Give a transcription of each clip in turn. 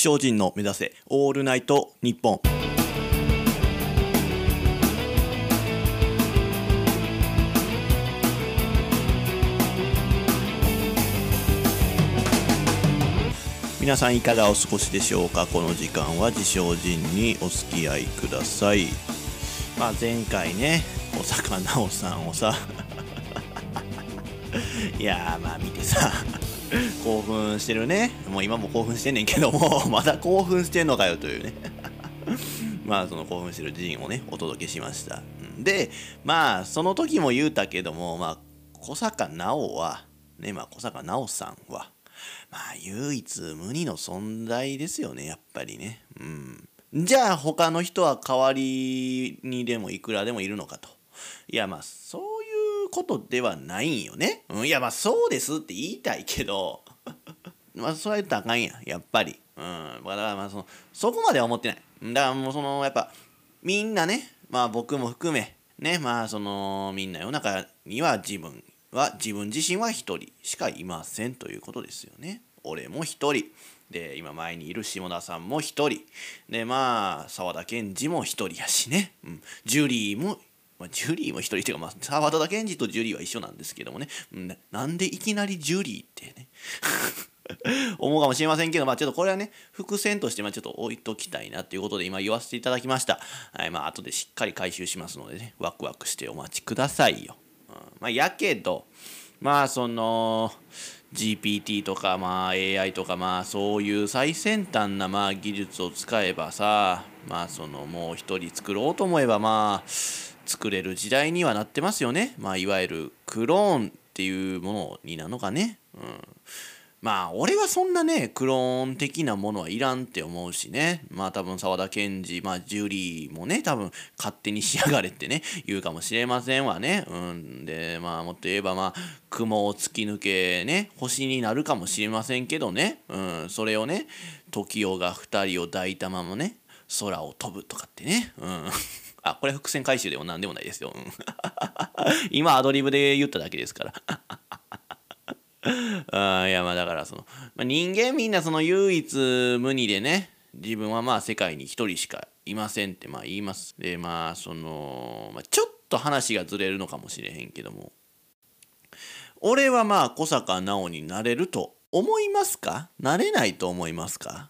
証人の目指せオールナイトニッポン皆さんいかがお過ごしでしょうか？この時間は自称人にお付き合いください。まあ前回ね小坂直さんをさ いやまあ見てさ 興奮してるね。もう今も興奮してんねんけども まだ興奮してんのかよというね。まあその興奮してる陣をねお届けしました。でまあその時も言うたけどもまあ小坂直はねまあ小坂直さんはまあ唯一無二の存在ですよねやっぱりね。うん。じゃあ他の人は代わりにでもいくらでもいるのかと。いやまあそうことではないんよね、うん、いやまあそうですって言いたいけど まあそれは言ったらあかんややっぱりうんだからまあそのそこまでは思ってないだからもうそのやっぱみんなねまあ僕も含めねまあそのみんな世の中には自分は自分自身は一人しかいませんということですよね。俺も一人。で、今前にいる下田さんも一人。で、まあ、沢田研二も一人やしね。うん。ジュリーも、まあ、ジュリーも一人っていうか、まあ、沢田研二とジュリーは一緒なんですけどもね。うん、なんでいきなりジュリーってね。思うかもしれませんけど、まあちょっとこれはね、伏線としてまあちょっと置いときたいなということで今言わせていただきました。はい、まあ後でしっかり回収しますのでね、ワクワクしてお待ちくださいよ。まあ、やけどまあその GPT とかまあ AI とかまあそういう最先端なまあ技術を使えばさまあそのもう一人作ろうと思えばまあ作れる時代にはなってますよね。まあいわゆるクローンっていうものになのかね。うん。まあ俺はそんなねクローン的なものはいらんって思うしね。まあ多分沢田研二まあジュリーもね多分勝手に仕上がれってね 言うかもしれませんわね。うん。でまあもっと言えばまあ雲を突き抜けね星になるかもしれませんけどね。うん。それをね TOKIO が2人を抱いたままね空を飛ぶとかってね。うん。あこれ伏線回収でも何でもないですよ、うん、今アドリブで言っただけですから。あいやまあだからその、まあ、人間みんなその唯一無二でね自分はまあ世界に一人しかいませんってまあ言います。でまあその、まあ、ちょっと話がずれるのかもしれへんけども。俺はまあ小坂直になれると思いますか？なれないと思いますか？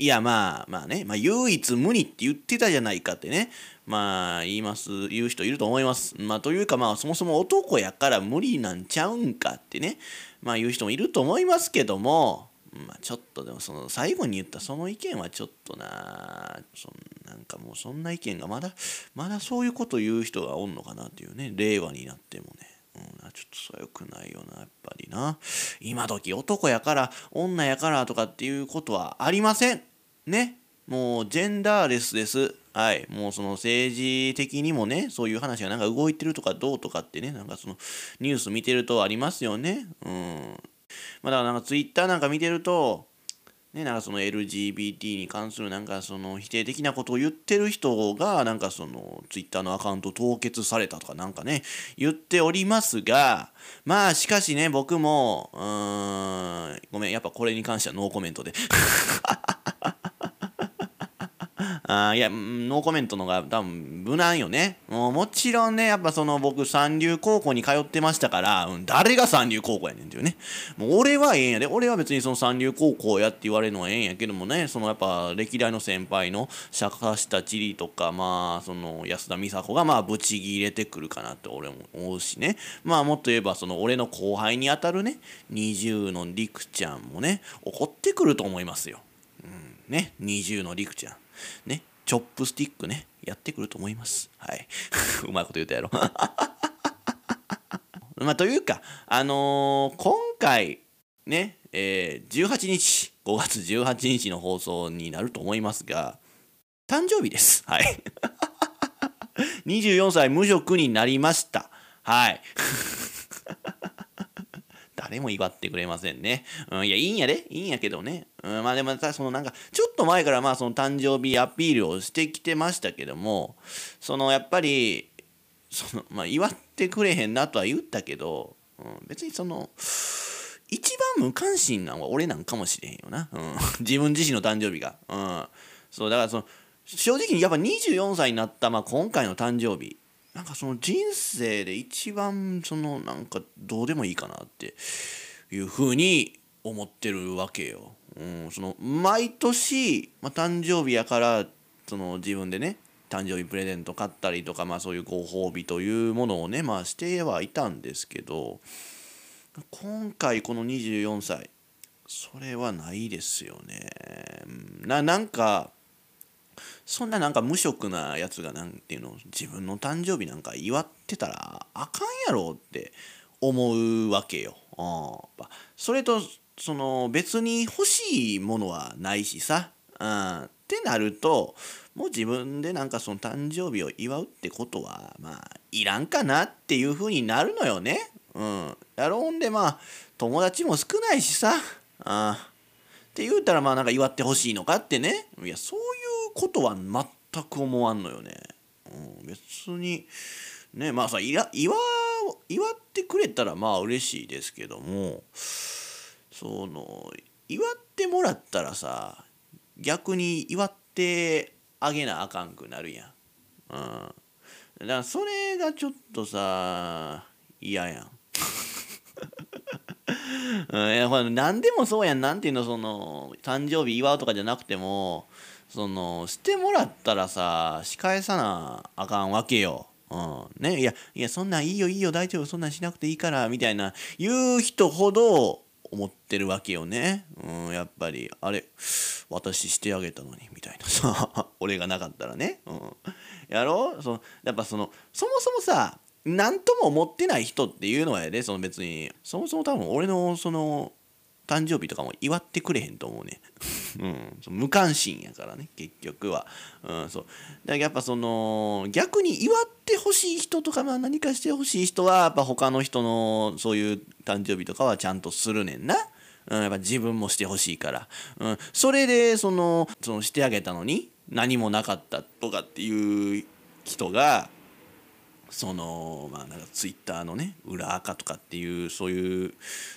いやまあまあね、まあ、唯一無二って言ってたじゃないかってね。まあ言います言う人いると思います。まあというかまあそもそも男やから無理なんちゃうんかってね。まあ言う人もいると思いますけども。まあちょっとでもその最後に言ったその意見はちょっとなそんなんかもうそんな意見がまだまだそういうこと言う人がおんのかなっていうね。令和になってもね。うん、ちょっとそれよくないよなやっぱりな。今時男やから女やからとかっていうことはありません。ねもうジェンダーレスですはい、もうその政治的にもね、そういう話がなんか動いてるとかどうとかってね、なんかそのニュース見てるとありますよね。うん。まあ、だからなんかツイッターなんか見てると、ね、なんかその LGBT に関するなんかその否定的なことを言ってる人がなんかそのツイッターのアカウント凍結されたとかなんかね言っておりますがまあしかしね僕もうーんごめんやっぱこれに関してはノーコメントであいや、ノーコメントのが多分無難よね。もうもちろんね、やっぱその僕三流高校に通ってましたから、うん、誰が三流高校やねんっていうね。もう俺はええんやで。俺は別にその三流高校やって言われるのはええんやけどもね、そのやっぱ歴代の先輩の坂下千里とか、まあその安田美沙子がまあブチギレてくるかなって俺も思うしね。まあもっと言えばその俺の後輩にあたるね、20のりくちゃんもね、怒ってくると思いますよ。うん、ね、20のりくちゃん。ね、チョップスティックね、やってくると思います。はい。うまいこと言うたやろ。まあ、というか、あのー、今回、ね、えー、18日、5月18日の放送になると思いますが、誕生日です。はい。24歳無職になりました。はい。誰も祝ってくれませんね。うん、いや、いいんやで、いいんやけどね。うん、まあでもさ、そのなんか、ちょっと前からまあその誕生日アピールをしてきてましたけども、そのやっぱり、その、まあ祝ってくれへんなとは言ったけど、うん、別にその、一番無関心なんは俺なんかもしれへんよな、うん、自分自身の誕生日が、うん、そうだからその正直にやっぱ24歳になった、まあ、今回の誕生日なんかその人生で一番そのなんかどうでもいいかなっていうふうに思ってるわけよ。うん、その毎年、まあ、誕生日やからその自分でね誕生日プレゼント買ったりとか、まあ、そういうご褒美というものをね、まあ、してはいたんですけど今回この24歳それはないですよね。ななんかそんななんか無職なやつがなんていうの自分の誕生日なんか祝ってたらあかんやろって思うわけよ。それとその別に欲しいものはないしさ。ってなるともう自分でなんかその誕生日を祝うってことはまあいらんかなっていう風になるのよね。うん。やろうんでまあ友達も少ないしさ。あって言うたらまあなんか祝ってほしいのかってね。いやそうことは全く思わんのよね。うん、別にねまあさ祝祝ってくれたらまあ嬉しいですけどもその祝ってもらったらさ逆に祝ってあげなあかんくなるやん。うん。だからそれがちょっとさ嫌やん。うん、いやほら何でもそうやんなんていうのその誕生日祝うとかじゃなくてもそのしてもらったらさ仕返さなあかんわけよ。うんね、いやいやそんなんいいよいいよ大丈夫そんなんしなくていいからみたいな言う人ほど思ってるわけよね。うん、やっぱり、あれ、私してあげたのに、みたいなさ、俺がなかったらね。うん。やろ？うそやっぱその、そもそもさ、何とも思ってない人っていうのはやで、その別に、そもそも多分俺のその、誕生日とかも祝ってくれへんと思うね。うん、無関心やからね結局は、うん、そう。だからやっぱその逆に祝ってほしい人とか、まあ、何かしてほしい人はやっぱ他の人のそういう誕生日とかはちゃんとするねんな。うん、やっぱ自分もしてほしいから、うん、それでそのそのしてあげたのに何もなかったとかっていう人がそのまあなんかツイッターのね裏垢とかっていうそういう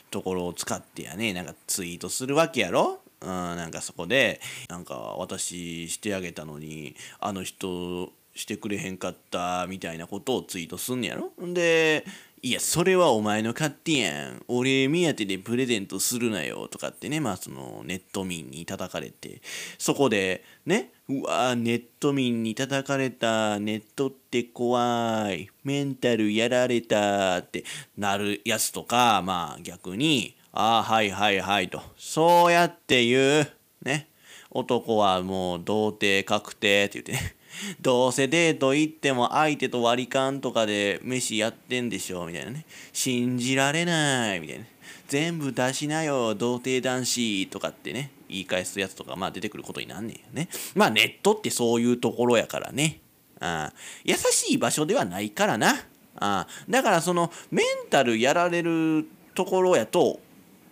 ところを使ってやねなんかツイートするわけやろ？うん、なんかそこでなんか私してあげたのにあの人してくれへんかったみたいなことをツイートすんねやろ？でいやそれはお前の勝手やん。俺目当てでプレゼントするなよとかってね。まあそのネット民に叩かれて。そこでねうわネット民に叩かれた。ネットって怖い。メンタルやられたって。なるやつとかまあ逆にああはいはいはいと。そうやって言う。ね。男はもう童貞確定って言ってね。どうせデート行っても相手と割り勘とかで飯やってんでしょみたいなね。信じられないみたいな全部出しなよ童貞男子とかってね。言い返すやつとかまあ出てくることになんねんよね。まあネットってそういうところやからね。あ優しい場所ではないからな。あ。だからそのメンタルやられるところやと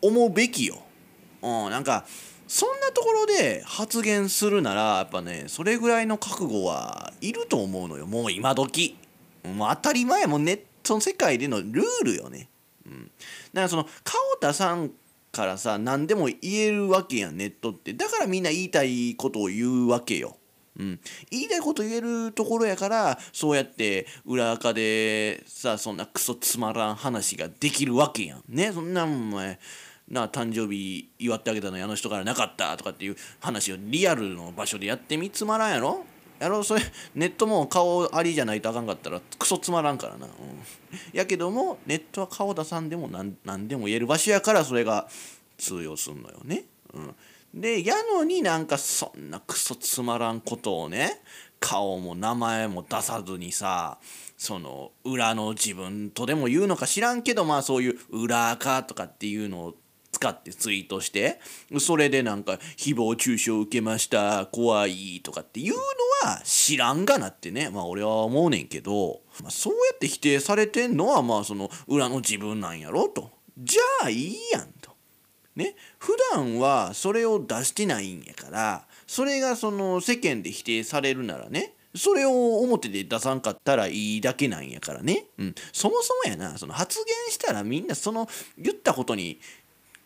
思うべきよ。うん、なんかそんなところで発言するならやっぱねそれぐらいの覚悟はいると思うのよ。もう今時。もう当たり前もうネットの世界でのルールよね。うん、だからその顔出さんからさ何でも言えるわけやんネットって。だからみんな言いたいことを言うわけよ。うん、言いたいこと言えるところやからそうやって裏垢でさそんなクソつまらん話ができるわけやん。ねそんなお前な誕生日祝ってあげたのにあの人からなかったとかっていう話をリアルの場所でやってみつまらんやろ？やろ？それネットも顔ありじゃないとあかんかったらクソつまらんからな、うん、やけどもネットは顔出さんでも何何でも言える場所やからそれが通用すんのよね、うん。でやのになんかそんなクソつまらんことをね顔も名前も出さずにさその裏の自分とでも言うのか知らんけどまあそういう裏垢とかっていうのを使ってツイートしてそれでなんか誹謗中傷受けました怖いとかっていうのは知らんがなってねまあ俺は思うねんけど、まあ、そうやって否定されてんのはまあその裏の自分なんやろとじゃあいいやんとね普段はそれを出してないんやからそれがその世間で否定されるならねそれを表で出さんかったらいいだけなんやからね。うん。そもそもやな、その発言したらみんなその言ったことに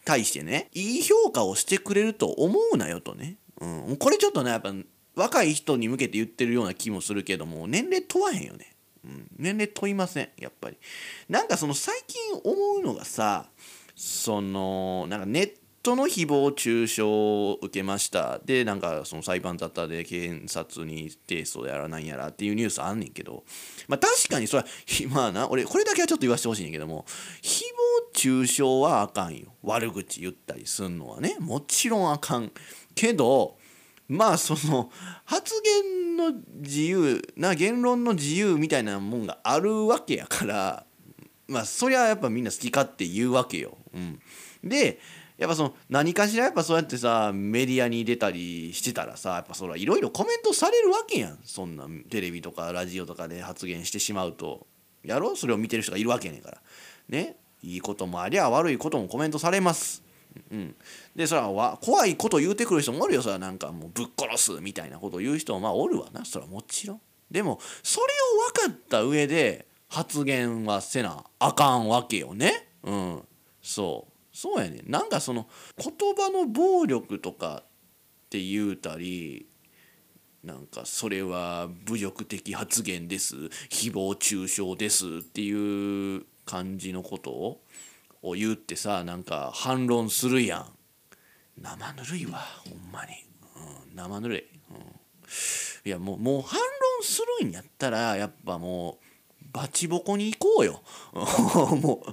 対してねいい評価をしてくれると思うなよとね、うん、これちょっとねやっぱ若い人に向けて言ってるような気もするけども年齢問わへんよね、うん、年齢問いませんやっぱり。なんかその最近思うのがさそのなんかネットの誹謗中傷を受けました。でなんかその裁判沙汰で検察に提訴やらなんやらっていうニュースあんねんけど。まあ確かにそれは まあな俺これだけはちょっと言わせてほしいんやけども誹謗中傷はあかんよ。悪口言ったりすんのはね。もちろんあかんけどまあその発言の自由な言論の自由みたいなもんがあるわけやからまあそりゃやっぱみんな好き勝手言うわけよ。うん、でやっぱその何かしらやっぱそうやってさメディアに出たりしてたらさやっぱそらいろいろコメントされるわけやん。そんなテレビとかラジオとかで発言してしまうと。やろ？それを見てる人がいるわけやねんから。ね？いいこともありゃ悪いこともコメントされます。うん、でそれは怖いこと言うてくる人もおるよ。それはなんかもうぶっ殺すみたいなことを言う人もまあおるわな。それはもちろん。でもそれを分かった上で発言はせなあかんわけよね。うん。そう。そうやね。なんかその言葉の暴力とかって言うたりなんかそれは侮辱的発言です。誹謗中傷ですっていう感じのことをを言ってさなんか反論するやん。生ぬるいわほんまに、うん、生ぬるい、うん、いやもうもう反論するんやったらやっぱもうバチボコに行こうよ も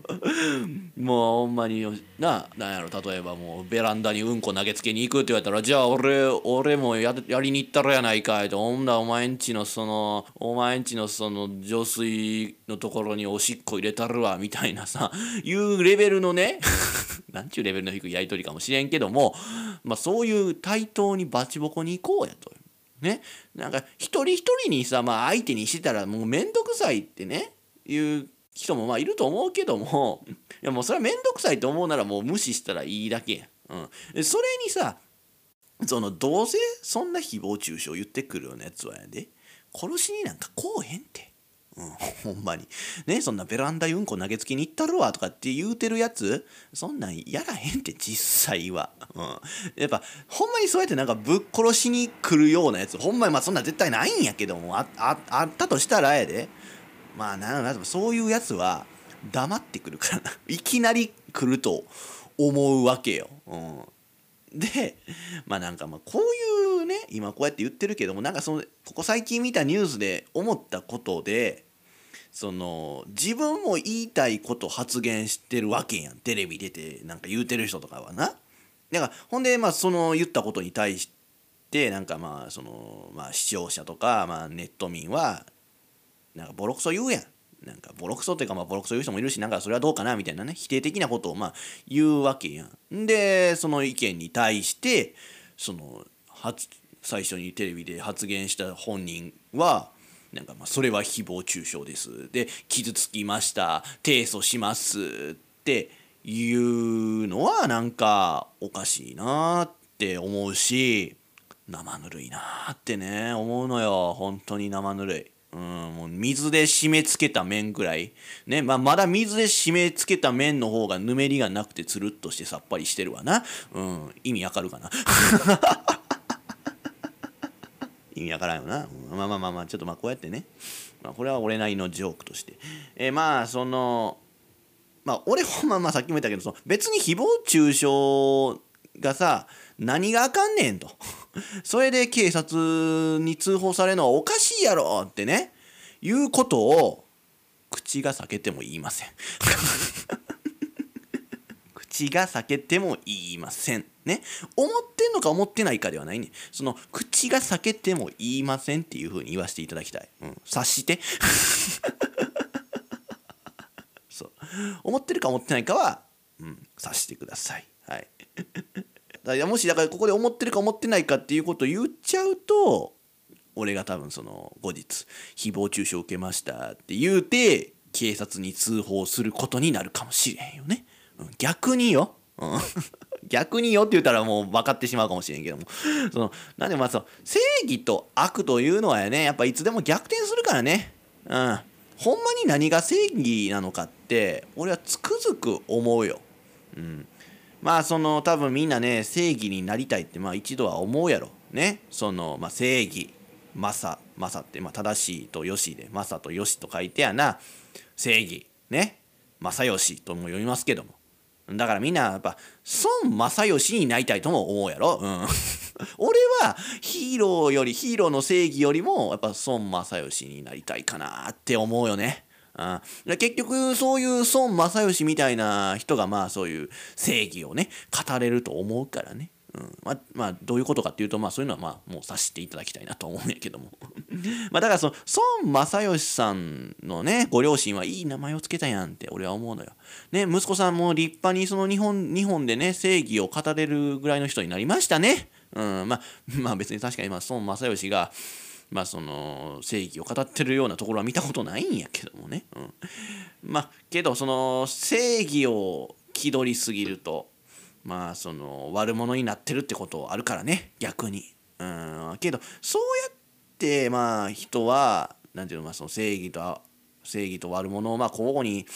うもうほんまにななんやろ例えばもうベランダにうんこ投げつけに行くって言われたらじゃあ俺俺もややりに行ったらやないかいとほんだお前んちのそのお前んちのその浄水のところにおしっこ入れたるわみたいなさいうレベルのね なんちゅうレベルの低いやり取りかもしれんけどもまあそういう対等にバチボコに行こうやと。ねなんか一人一人にさ、まあ、相手にしてたらもう面倒くさいってねいう人もまあいると思うけどもいやもうそれは面倒くさいと思うならもう無視したらいいだけや。うん、それにさそのどうせそんな誹謗中傷言ってくるようなやつはやで殺しになんかこうへんって。うん、ほんまに。ね、そんなベランダうんこ投げつけに行ったるわとかって言うてるやつ、そんなんやらへんって実際は。うん。やっぱ、ほんまにそうやってなんかぶっ殺しに来るようなやつ、ほんまにまあそんな絶対ないんやけども、あああったとしたらやで。まあなんなそういうやつは黙ってくるからな。いきなり来ると思うわけよ。うん。でまあなんかまあこういうね今こうやって言ってるけどもなんかそのここ最近見たニュースで思ったことでその自分も言いたいこと発言してるわけやんテレビ出てなんか言うてる人とかはな。だかほんでまあその言ったことに対してなんかまあそのまあ視聴者とかまあネット民はなんかボロクソ言うやん。なんかボロクソっていうかまあボロクソ言う人もいるしなんかそれはどうかなみたいなね否定的なことをまあ言うわけやん。でその意見に対してその最初にテレビで発言した本人はなんかまあそれは誹謗中傷ですで傷つきました提訴しますっていうのはなんかおかしいなって思うし生ぬるいなってね思うのよ本当に生ぬるい。うん、もう水で締め付けた麺ぐらい。ね、まあ、まだ水で締め付けた麺の方がぬめりがなくてつるっとしてさっぱりしてるわな。うん、意味わかるかな？意味わからんよな。まあまあまあまあ、ちょっとまあこうやってね。まあ、これは俺なりのジョークとして。えー、まあ、その、まあ、俺ほんままあさっきも言ったけど、その別に誹謗中傷がさ、何があかんねんと。それで警察に通報されるのはおかしいやろってね、いうことを口が裂けても言いません。口が裂けても言いません。ね。思ってんのか思ってないかではないね。その、口が裂けても言いませんっていうふうに言わせていただきたい。うん。察して。そう。思ってるか思ってないかは、うん、察してください。はい。だからもしだからここで思ってるか思ってないかっていうことを言っちゃうと俺が多分その後日誹謗中傷を受けましたって言うて警察に通報することになるかもしれへんよね。逆によ。うん 逆によって言ったらもう分かってしまうかもしれんけども。その、なんでまあそう、正義と悪というのはね、やっぱいつでも逆転するからね。うん。ほんまに何が正義なのかって、俺はつくづく思うよ。うん。まあその多分みんなね正義になりたいってまあ一度は思うやろ。ね。その、まあ、正義。マサマサってまあ正しいとよしでマサとよしと書いてやな。正義。ね。正義とも読みますけども。だからみんなやっぱ孫正義になりたいとも思うやろ。うん。俺はヒーローよりヒーローの正義よりもやっぱ孫正義になりたいかなって思うよね。あ結局そういう孫正義みたいな人がまあそういう正義をね語れると思うからね、うん。まあ、まあどういうことかっていうとまあそういうのはまあもう察していただきたいなと思うんやけども。まあだからその孫正義さんのねご両親はいい名前を付けたやんって俺は思うのよ。ね息子さんも立派にその日本日本でね正義を語れるぐらいの人になりましたね。うん。まあまあ別に確かにまあ孫正義がまあその正義を語ってるようなところは見たことないんやけどもね、うん、まあけどその正義を気取りすぎるとまあその悪者になってるってことあるからね。逆に。うん。けどそうやってまあ人は何ていうのまあその正義と正義と悪者をまあ交互に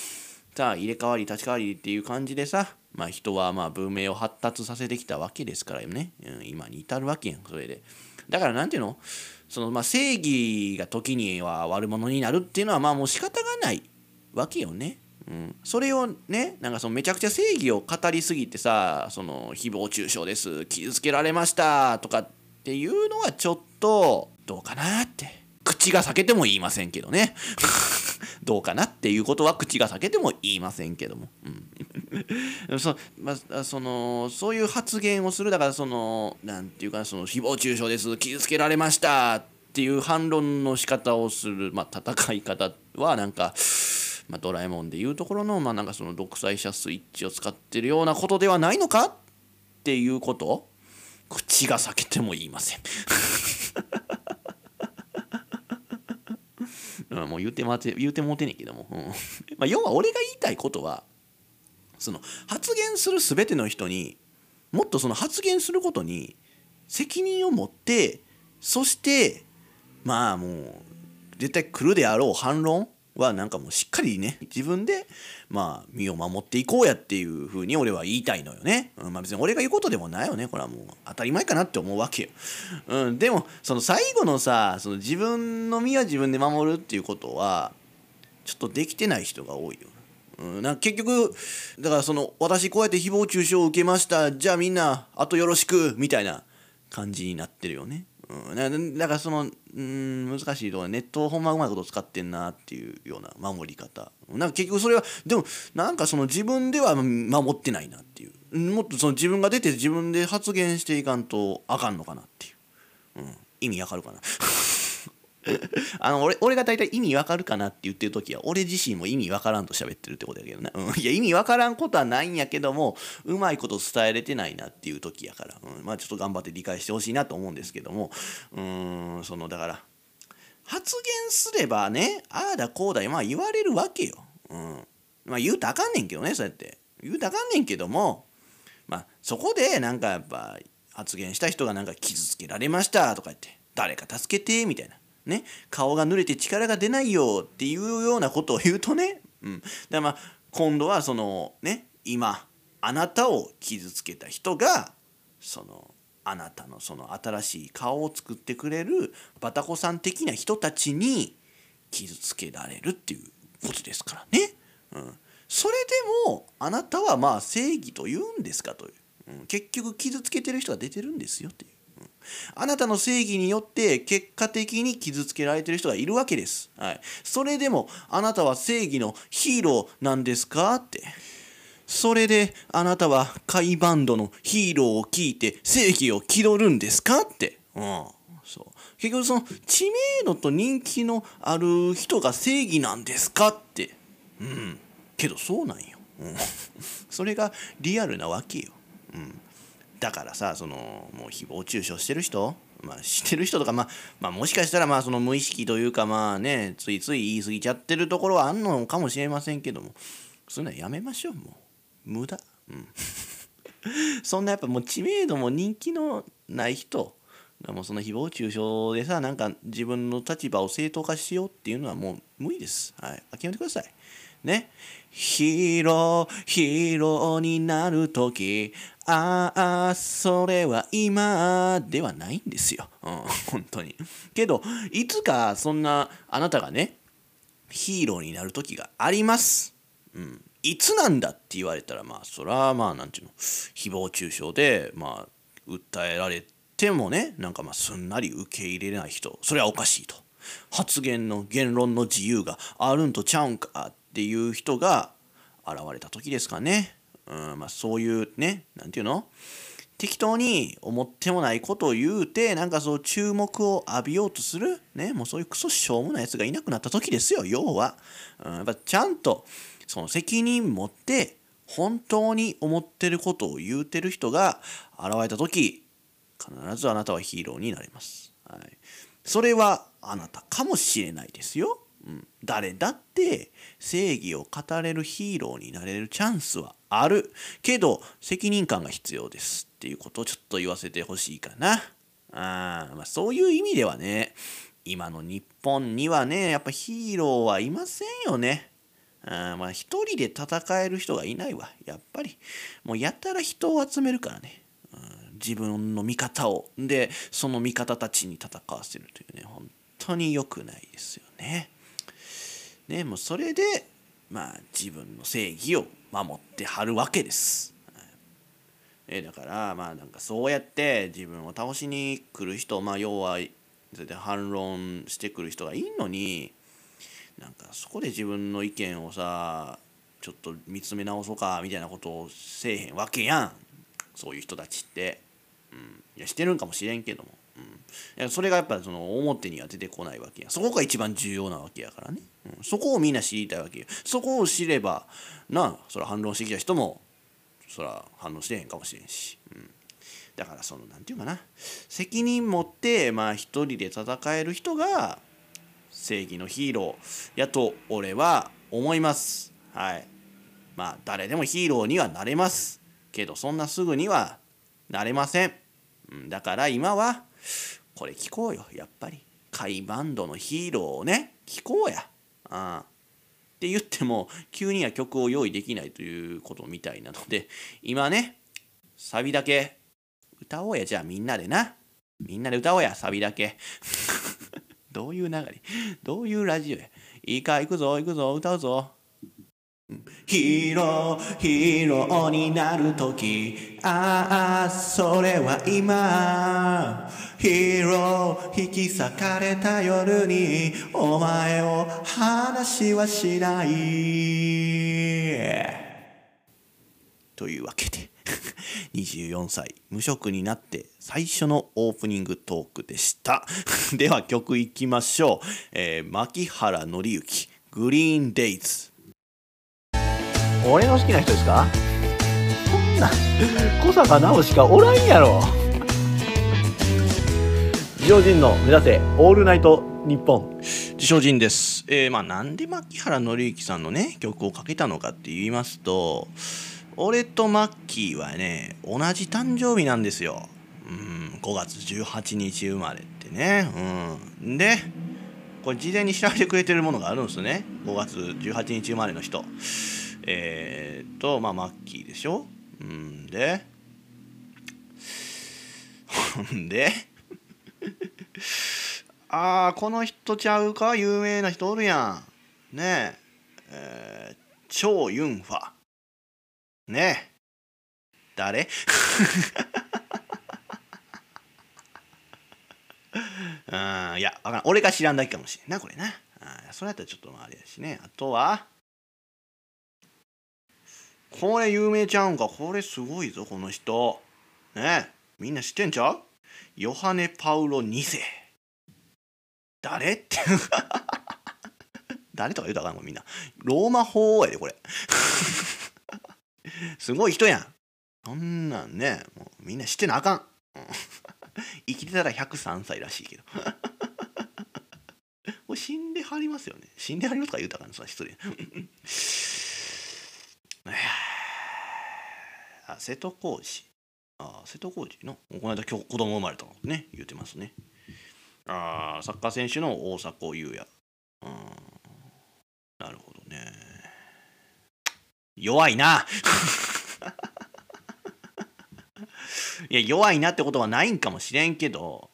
さあ入れ替わり立ち替わりっていう感じでさまあ人はまあ文明を発達させてきたわけですからよね、うん、今に至るわけやんそれで。だから何ていうのそのまあ正義が時には悪者になるっていうのはまあもう仕方がないわけよね。うん、それをねなんかそのめちゃくちゃ正義を語りすぎてさその誹謗中傷です傷つけられましたとかっていうのはちょっとどうかなって口が裂けても言いませんけどね。どうかなっていうことは口が裂けても言いませんけども、うん。そまあ、そのそういう発言をする。だからそのなんていうかその誹謗中傷です。傷つけられましたっていう反論の仕方をする、まあ、戦い方はなんか、まあ、ドラえもんでいうところの,、まあ、なんかその独裁者スイッチを使ってるようなことではないのか？っていうこと？口が裂けても言いません。うん、もう言うてまて言うてもうてねえけども、うん。まあ、要は俺が言いたいことはその発言する全ての人にもっとその発言することに責任を持ってそしてまあもう絶対来るであろう反論はなんかもうしっかりね自分でまあ身を守っていこうやっていうふうに俺は言いたいのよね、うん、まあ別に俺が言うことでもないよね。これはもう当たり前かなって思うわけよ、うん、でもその最後のさその自分の身は自分で守るっていうことはちょっとできてない人が多いよ。うん、な結局だからその私こうやって誹謗中傷を受けました。じゃあみんなあとよろしくみたいな感じになってるよね。うん、だからそのうん難しいところネットをほんまうまいこと使ってんなっていうような守り方。なんか結局それはでもなんかその自分では守ってないなっていう。もっとその自分が出て自分で発言していかんとあかんのかなっていう、うん、意味わかるかな。あの俺俺が大体意味わかるかなって言ってる時は俺自身も意味わからんと喋ってるってことやけどね、うん、いや意味わからんことはないんやけどもうまいこと伝えれてないなっていう時やから、うん、まあちょっと頑張って理解してほしいなと思うんですけども。うんそのだから発言すればねああだこうだまあ言われるわけよ、うん、まあ言うたらあかんねんけどねそうやって。言うたらあかんねんけどもまあそこでなんかやっぱ発言した人がなんか傷つけられましたとか言って誰か助けてみたいな。ね、顔が濡れて力が出ないよっていうようなことを言うとね、うん、だまあ今度はそのね今あなたを傷つけた人がそのあなたのその新しい顔を作ってくれるバタコさん的な人たちに傷つけられるっていうことですからね。うん、それでもあなたはまあ正義と言うんですかという、うん、結局傷つけてる人が出てるんですよっていう。あなたの正義によって結果的に傷つけられてる人がいるわけです。はい。それでもあなたは正義のヒーローなんですか？って。それであなたはカイバンドのヒーローを聞いて正義を気取るんですか？って。うん。そう結局その知名度と人気のある人が正義なんですか？って。うん。けどそうなんよ。うん。それがリアルなわけよ。うん。だからさそのもう誹謗中傷してる人？まあ、してる人とか、まあ、まあ、もしかしたらまあその無意識というかまあねついつい言い過ぎちゃってるところはあんのかもしれませんけども。そういうのはやめましょうもう。無駄。うん。そんなやっぱもう知名度も人気のない人。がもうその誹謗中傷でさなんか自分の立場を正当化しようっていうのはもう無理です。はい。諦めてください。ね。ヒーロー、ヒーローになるとき、ああ、それは今ではないんですよ。うん、本当に。けど、いつかそんなあなたがね、ヒーローになる時があります。うん。いつなんだって言われたら、まあ、それはまあ、なんていうの、誹謗中傷で、まあ、訴えられてもね、なんかまあ、すんなり受け入れない人、それはおかしいと。発言の言論の自由があるんとちゃうんかっていう人が現れた時ですかね。うんまあ、そういうね何て言うの？適当に思ってもないことを言うてなんかそう注目を浴びようとするねもうそういうクソしょうもないやつがいなくなった時ですよ要は、うん、やっぱちゃんとその責任持って本当に思ってることを言うてる人が現れた時必ずあなたはヒーローになります、はい、それはあなたかもしれないですよ。うん、誰だって正義を語れるヒーローになれるチャンスはあるけど責任感が必要ですっていうことをちょっと言わせてほしいかな。あ、まあ、そういう意味ではね今の日本にはねやっぱヒーローはいませんよね。あまあ一人で戦える人がいないわ。やっぱり。もうやたら人を集めるからね。自分の味方を。でその味方たちに戦わせるというね本当に良くないですよね。ね、もうそれで、まあ、自分の正義を守ってはるわけです。えだからまあなんかそうやって自分を倒しに来る人まあ要は反論してくる人がいいのになんかそこで自分の意見をさちょっと見つめ直そうかみたいなことをせえへんわけやん。そういう人たちって、うん、いやしてるんかもしれんけども。うん、それがやっぱその表には出てこないわけやそこが一番重要なわけやからね、そこをみんな知りたいわけよ。そこを知ればなそら反論してきた人もそら反応してへんかもしれんし、うん、だからその何て言うかな。責任持ってまあ一人で戦える人が正義のヒーローやと俺は思います。はい。まあ誰でもヒーローにはなれます。けどそんなすぐにはなれません、うん、だから今はこれ聞こうよ。やっぱり。甲斐バンドのヒーローをね聞こうや。あって言っても急には曲を用意できないということみたいなので今ねサビだけ歌おうやじゃあみんなでな。みんなで歌おうやサビだけ。どういう流れ？どういうラジオや？いいか？行くぞ行くぞ歌うぞ。ヒーロー、ヒーローになるとき、ああ、それは今。ヒーロー、引き裂かれた夜に、お前を話はしない。というわけで、24歳、無職になって最初のオープニングトークでした。では曲いきましょう。えー、牧原紀之、グリーンデイズ。俺の好きな人ですか？そんな小坂直しかおらんやろ。自称人の目指せオールナイト日本自称人です。えー、まあなんで牧原紀之さんのね曲をかけたのかって言いますと俺とマッキーはね同じ誕生日なんですよ。うん5月18日生まれってね。うん。でこれ事前に調べてくれてるものがあるんですね。5月18日生まれの人。えー、っとまあマッキーでしょ？うんで？ほ んで？ああこの人ちゃうか？有名な人おるやん。ねえ。えー、超ユンファ。ねえ。誰？うんいやわからん。俺が知らんだけかもしれんなこれな。あそれやったらちょっとまあれやしね。あとは？これ有名ちゃうんか？これすごいぞこの人。ねみんな知ってんちゃう？ヨハネ・パウロ2世。誰って 誰とか言うたらあかんの？みんな。ローマ法王やでこれ。すごい人やん。そんなんねもうみんな知ってなあかん。生きてたら103歳らしいけど。死んではりますよね。死んではりますか？言うたらあかんの？それ失礼。あ瀬戸康史。あ瀬戸康史のこの間今日子供生まれたのね言うてますね。ああサッカー選手の大迫勇也。うんなるほどね。弱いな。いや弱いなってことはないんかもしれんけど、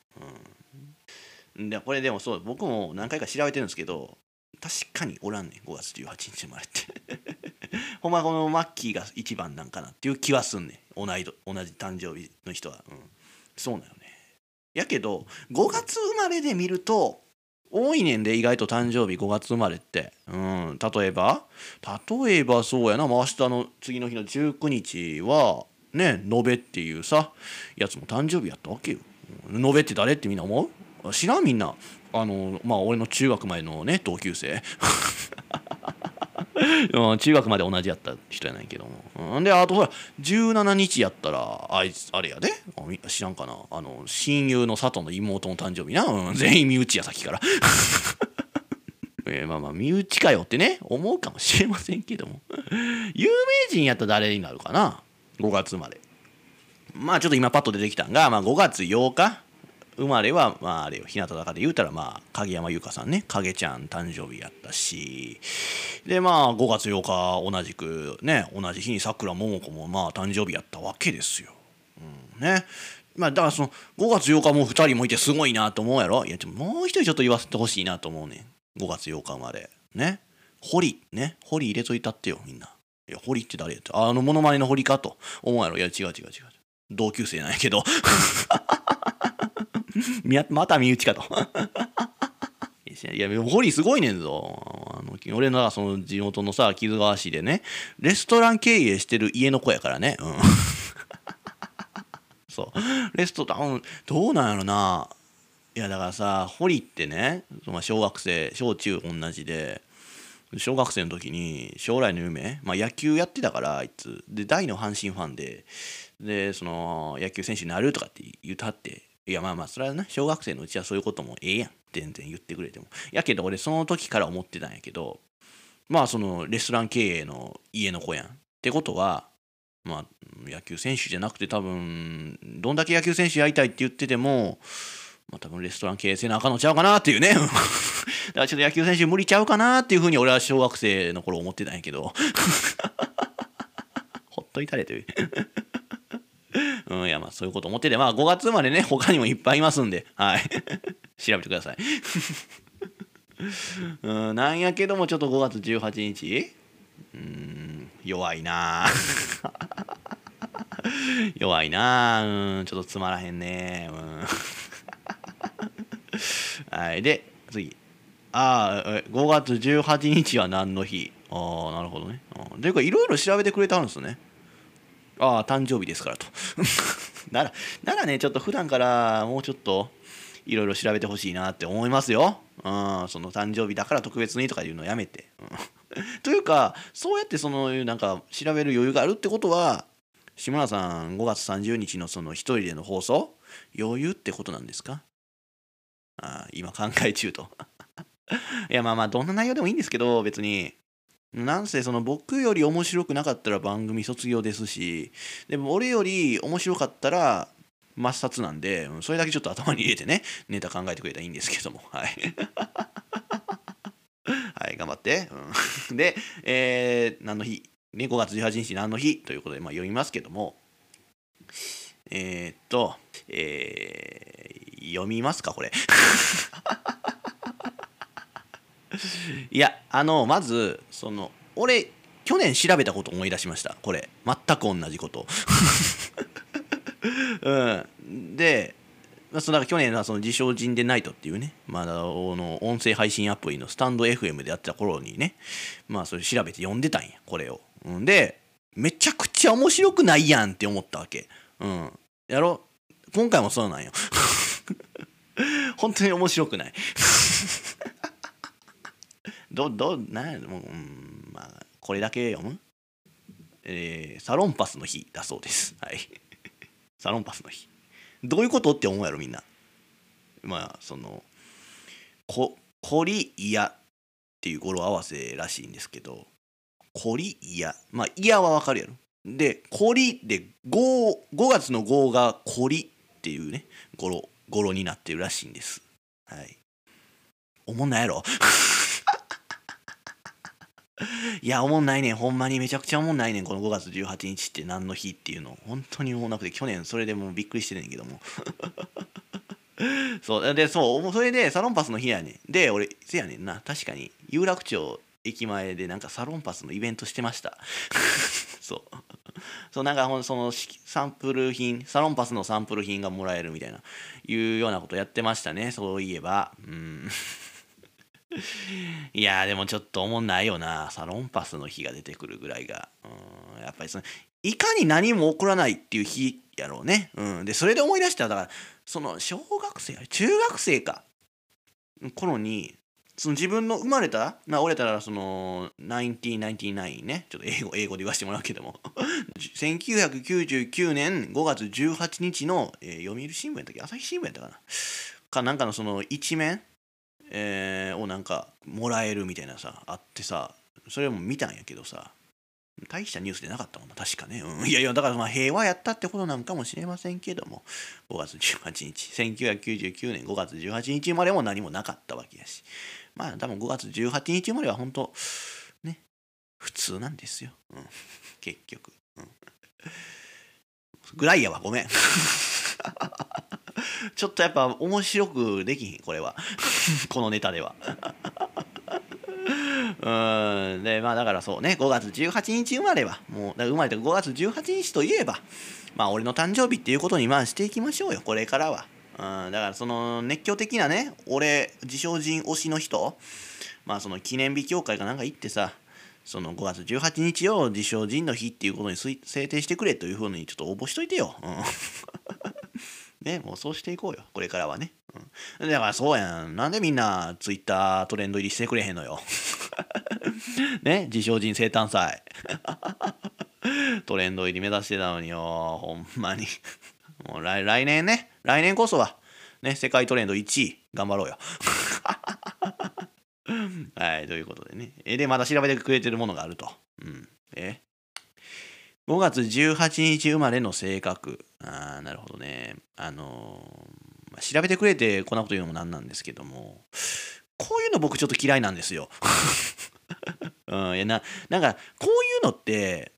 うん、でこれでもそう僕も何回か調べてるんですけど確かにおらんねん5月18日生まれって。ほんまこのマッキーが一番なんかなっていう気はすんね同い同じ誕生日の人は、うん、そうなよね。やけど5月生まれで見ると多いねんで意外と誕生日5月生まれって。うん。例えば例えばそうやな、まあ、明日の次の日の19日はね延べっていうさやつも誕生日やったわけよ。延べって誰ってみんな思う？知らんみんな。あのまあ俺の中学前のね同級生。中学まで同じやった人やないけども、うん、であとほら17日やったらあいつあれやで。知らんかな。あの親友の佐藤の妹の誕生日な、うん、全員身内やさっきから。えー、まあまあ身内かよってね思うかもしれませんけども。有名人やったら誰になるかな？5月まで。まあちょっと今パッと出てきたんが、まあ、5月8日生まれは、まあ、あれよ日向坂で言うたら、まあ、影山優香さんね。影ちゃん誕生日やったし。でまあ5月8日同じくね同じ日にさくらももこもまあ誕生日やったわけですよ。うん、ね。まあだからその5月8日も2人もいてすごいなと思うやろ？いやもう一人ちょっと言わせてほしいなと思うね5月8日生までね。堀。ね。堀入れといたってよみんな。いや堀って誰やってあのモノマネの堀かと思うやろ？いや違う違う違う。同級生なんやけど。また身内かと いや、ホリすごいねんぞ。あの俺のその地元のさ、木津川市でね、レストラン経営してる家の子やからね。うん。そう。レストラン、どうなんやろな。いや、だからさ、ホリってね、小学生、小中同じで、小学生の時に将来の夢、まあ、野球やってたからあいつで大の阪神ファンででその野球選手になるとかって言うたっていやまあまあそれはね小学生のうちはそういうこともええやん。全然言ってくれても。やけど俺その時から思ってたんやけどまあそのレストラン経営の家の子やんってことはまあ野球選手じゃなくて多分どんだけ野球選手やりたいって言っててもまあ多分レストラン経営せなあかんのちゃうかなっていうね。だからちょっと野球選手無理ちゃうかなっていうふうに俺は小学生の頃思ってたんやけど。ほっといたれという。うん、いや、まあ、そういうこと思ってて、まあ、5月生までね、他にもいっぱいいますんで、はい。調べてください。うん、なんやけども、ちょっと5月18日？うん、弱いな 弱いなうん、ちょっとつまらへんねうん。はい、で、次。ああ、5月18日は何の日？ああ、なるほどね。というか、いろいろ調べてくれたんですね。ああ誕生日ですからと。ならならねちょっと普段からもうちょっといろいろ調べてほしいなって思いますよ、うん、その誕生日だから特別にとか言うのやめて、うん、というかそうやってそのなんか調べる余裕があるってことは志村さん5月30日のその一人での放送？余裕ってことなんですか？あ今考え中と。いやまあまあどんな内容でもいいんですけど別に。なんせその僕より面白くなかったら番組卒業ですしでも俺より面白かったら抹殺なんでそれだけちょっと頭に入れてねネタ考えてくれたらいいんですけども。はい。はい頑張って、で、えー、何の日、ね、5月18日何の日？ということで、まあ、読みますけども。えー、っと、えー、読みますかこれ。いやあのまずその俺去年調べたこと思い出しましたこれ全く同じこと うんでまあその去年はその自称人でナイトっていうね、まあ、の音声配信アプリのスタンド FM でやってた頃にね、まあそれ調べて読んでたんや、これを。で、めちゃくちゃ面白くないやんって思ったわけ。うん。やろ？今回もそうなんよ。本当に面白くない。ど、ど、なもう、うん、まあ、これだけ読む？えー、サロンパスの日だそうです。はい。サロンパスの日。どういうことって思うやろ、みんな。まあ、その、こ、こりいやっていう語呂合わせらしいんですけど、こりいや。まあ、いやはわかるやろ。で、こりで5、5月の5がこりっていうね、語呂、語呂になってるらしいんです。はい。おもんないやろ いや、おもんないねん。ほんまにめちゃくちゃおもんないねん。この5月18日って何の日っていうの。本当におもんなくて、去年それでもうびっくりしてるんけども。そう、で、そう、それでサロンパスの日やねん。で、俺、せやねんな。確かに、有楽町駅前でなんかサロンパスのイベントしてました。そう。そう、なんかほんそのサンプル品、サロンパスのサンプル品がもらえるみたいな、いうようなことやってましたね。そういえば。うん。いやでもちょっとおもんないよな。サロンパスの日が出てくるぐらいが。うん、やっぱりその、いかに何も起こらないっていう日やろうね。うん。で、それで思い出したら、だから、その、小学生、中学生か。頃に、その自分の生まれた、まあ、俺たらその、1999ね、ちょっと英語、英語で言わせてもらうけども、1999年5月18日の、えー、読売新聞やったっけ？朝日新聞やったかな？かなんかのその一面えー、をなんかもらえるみたいなさあってさそれも見たんやけどさ大したニュースでなかったもんな確かね、うん、いやいやだからまあ平和やったってことなんかもしれませんけども5月18日1999年5月18日までも何もなかったわけやし。まあ多分5月18日までは本当ね普通なんですよ、うん、結局、うん、ぐらいやわごめん。ちょっとやっぱ面白くできひんこれは。このネタでは。うん。でまあだからそうね5月18日生まれは。もう生まれた5月18日といえばまあ俺の誕生日っていうことにまあしていきましょうよこれからは。うん。だからその熱狂的なね俺自称人推しの人まあその記念日協会かなんか行ってさその5月18日を自称人の日っていうことに制定してくれというふうにちょっと応募しといてよ。うん。ね、もうそうしていこうよ、これからはね。うん、だからそうやん。なんでみんなツイッタートレンド入りしてくれへんのよ。ね、自称人生誕祭。トレンド入り目指してたのによ、ほんまに。もう来来年ね、来年こそは、ね、世界トレンド1位、頑張ろうよ。はい、ということでね。え、で、まだ調べてくれてるものがあると。うん。え？5月18日生まれの性格。ああ、なるほどね。あのー、調べてくれてこんなこと言うのもなんなんですけども、こういうの僕ちょっと嫌いなんですよ。うん、いやな、なんか、こういうのって、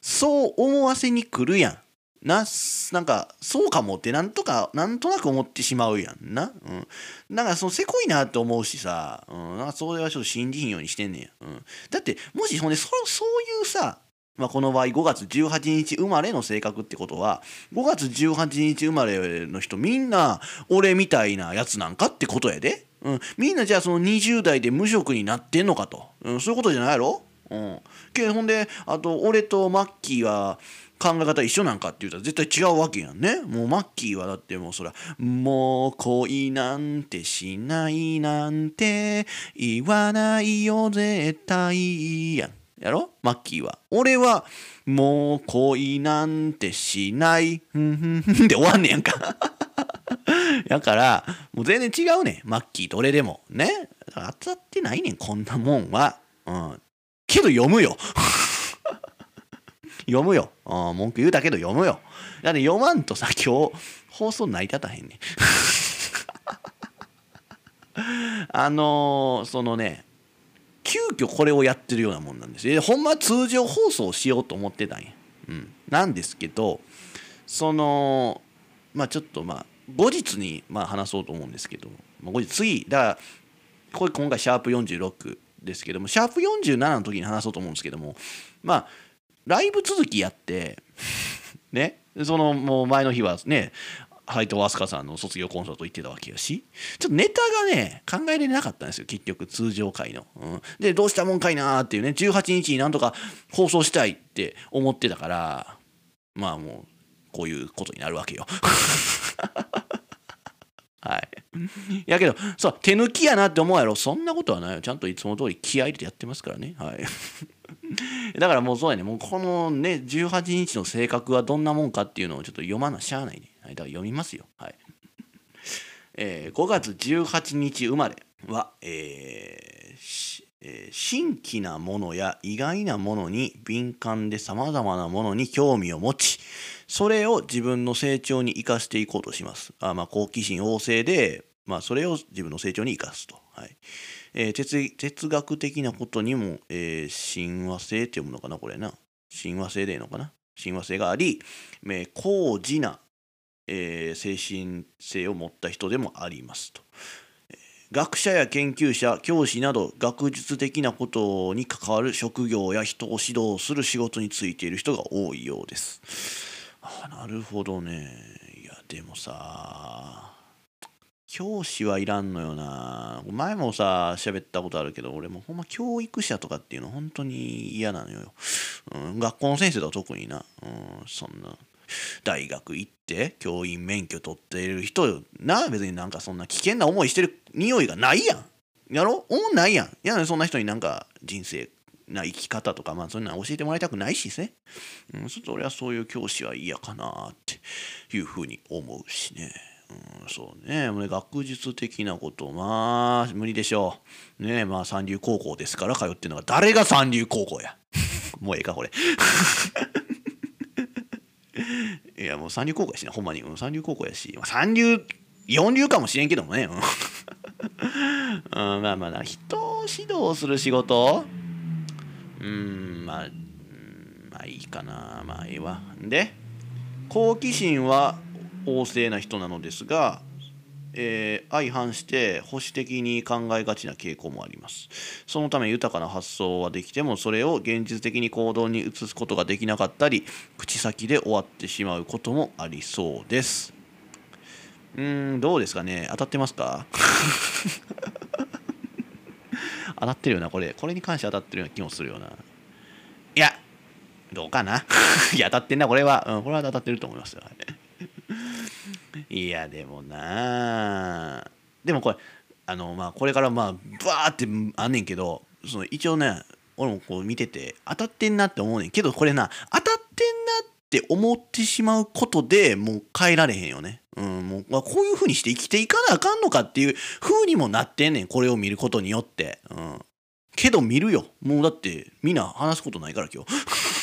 そう思わせに来るやん。な、なんか、そうかもってなんとか、なんとなく思ってしまうやんな。うん。だかそのせこいなって思うしさ、うん、なんかそれはちょっと信じひんようにしてんねん。うん。だって、もしほんで、そそういうさ、まあ、この場合5月18日生まれの性格ってことは5月18日生まれの人みんな俺みたいなやつなんかってことやで、うん、みんなじゃあその20代で無職になってんのかと、うん、そういうことじゃないやろ、うん、けほんであと俺とマッキーは考え方一緒なんかって言ったら絶対違うわけやんね。もうマッキーはだってもうそら、もう恋なんてしないなんて言わないよ絶対。やん。やろ？マッキーは。俺は、もう恋なんてしない。ふんふんふんで終わんねやんか。やから、もう全然違うねん。マッキーと俺でも。ね？当たってないねん、こんなもんは。うん。けど読むよ。読むよ。うん、文句言うたけど読むよ。だって読まんとさ、今日、放送成り立たへんねん。あのー、そのね、急遽これをやってるようなもんなんですよ。ほんま通常放送しようと思ってたんや。うん。なんですけど、その、まあちょっとまあ、後日にまあ話そうと思うんですけど、まあ、後日次、だから、これ今回シャープ46ですけども、シャープ47の時に話そうと思うんですけども、まあ、ライブ続きやって、ね、そのもう前の日はね、斎藤飛鳥さんの卒業コンサート行ってたわけやしちょっとネタがね考えれなかったんですよ結局通常回の、うん、でどうしたもんかいなーっていうね18日になんとか放送したいって思ってたからまあもうこういうことになるわけよ はい。やけど、そう、手抜きやなって思うやろ。そんなことはないよ。ちゃんといつも通り気合入れてやってますからね。はい。だからもうそうやね。もうこのね、18日の性格はどんなもんかっていうのをちょっと読まなしゃあないね。はい、だから読みますよ。はい。えー、5月18日生まれは、えーえー、新規なものや意外なものに敏感でさまざまなものに興味を持ちそれを自分の成長に生かしていこうとします。あまあ好奇心旺盛で、まあ、それを自分の成長に生かすと。はいえー哲哲学的なことにも、えー親和性って読むのかなこれな親和性でいいのかな親和性があり、えー高次な、えー精神性を持った人でもありますと。学者や研究者教師など学術的なことに関わる職業や人を指導する仕事に就いている人が多いようです。あなるほどね。いやでもさ教師はいらんのよな。前もさ喋ったことあるけど俺もほんま教育者とかっていうの本当に嫌なのよ、うん、学校の先生とは特にな、うん、そんな。大学行って教員免許取っている人な別になんかそんな危険な思いしてる匂いがないやんやろ？思んないやんいやそんな人になんか人生な生き方とかまあそういうのは教えてもらいたくないしねうん、ちょっと俺はそういう教師は嫌かなっていうふうに思うしね。うん、そうね、もうね学術的なこと、まあ、無理でしょう。ねまあ、三流高校ですから通ってるのが、誰が三流高校や。もうええか、これ。いや、もう三流高校やしな、ほんまに。うん三流高校やし、まあ、三流、四流かもしれんけどもね。うん、まあまあ、人を指導する仕事？うん、まあ、うんまあいいかな。まあええわ。で好奇心は旺盛な人なのですが、えー相反して保守的に考えがちな傾向もあります。そのため豊かな発想はできてもそれを現実的に行動に移すことができなかったり口先で終わってしまうこともありそうです。うーんどうですかね？当たってますか？当たってるよなこれ。これに関して当たってるような気もするよな。いやどうかな？いや当たってんなこれは、うん、これは当たってると思いますよ。い。いやでもなでもこれあのまあこれからまあバーってあんねんけどその一応ね俺もこう見てて当たってんなって思うねんけどこれな当たってんなって思ってしまうことでもう変えられへんよね。うん、もうまあこういう風にして生きていかなあかんのかっていう風にもなってんねんこれを見ることによって。うん、けど見るよもうだってみんな話すことないから今日。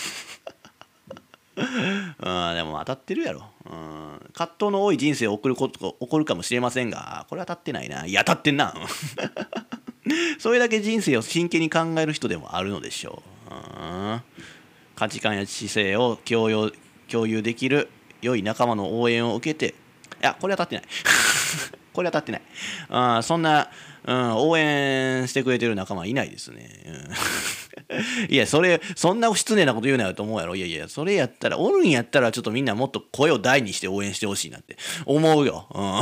うん、でも当たってるやろ、うん、葛藤の多い人生を送ること起こるかもしれませんがこれ当たってないな。いや当たってんな。それだけ人生を真剣に考える人でもあるのでしょう、うん、価値観や姿勢を共有共有できる良い仲間の応援を受けていやこれ当たってない。これ当たってない、うん、そんな、うん、応援してくれてる仲間いないですね、うん いや、それ、そんな失礼なこと言うなよと思うやろ。いやいや、それやったら、おるんやったら、ちょっとみんなもっと声を大にして応援してほしいなって思うよ。うん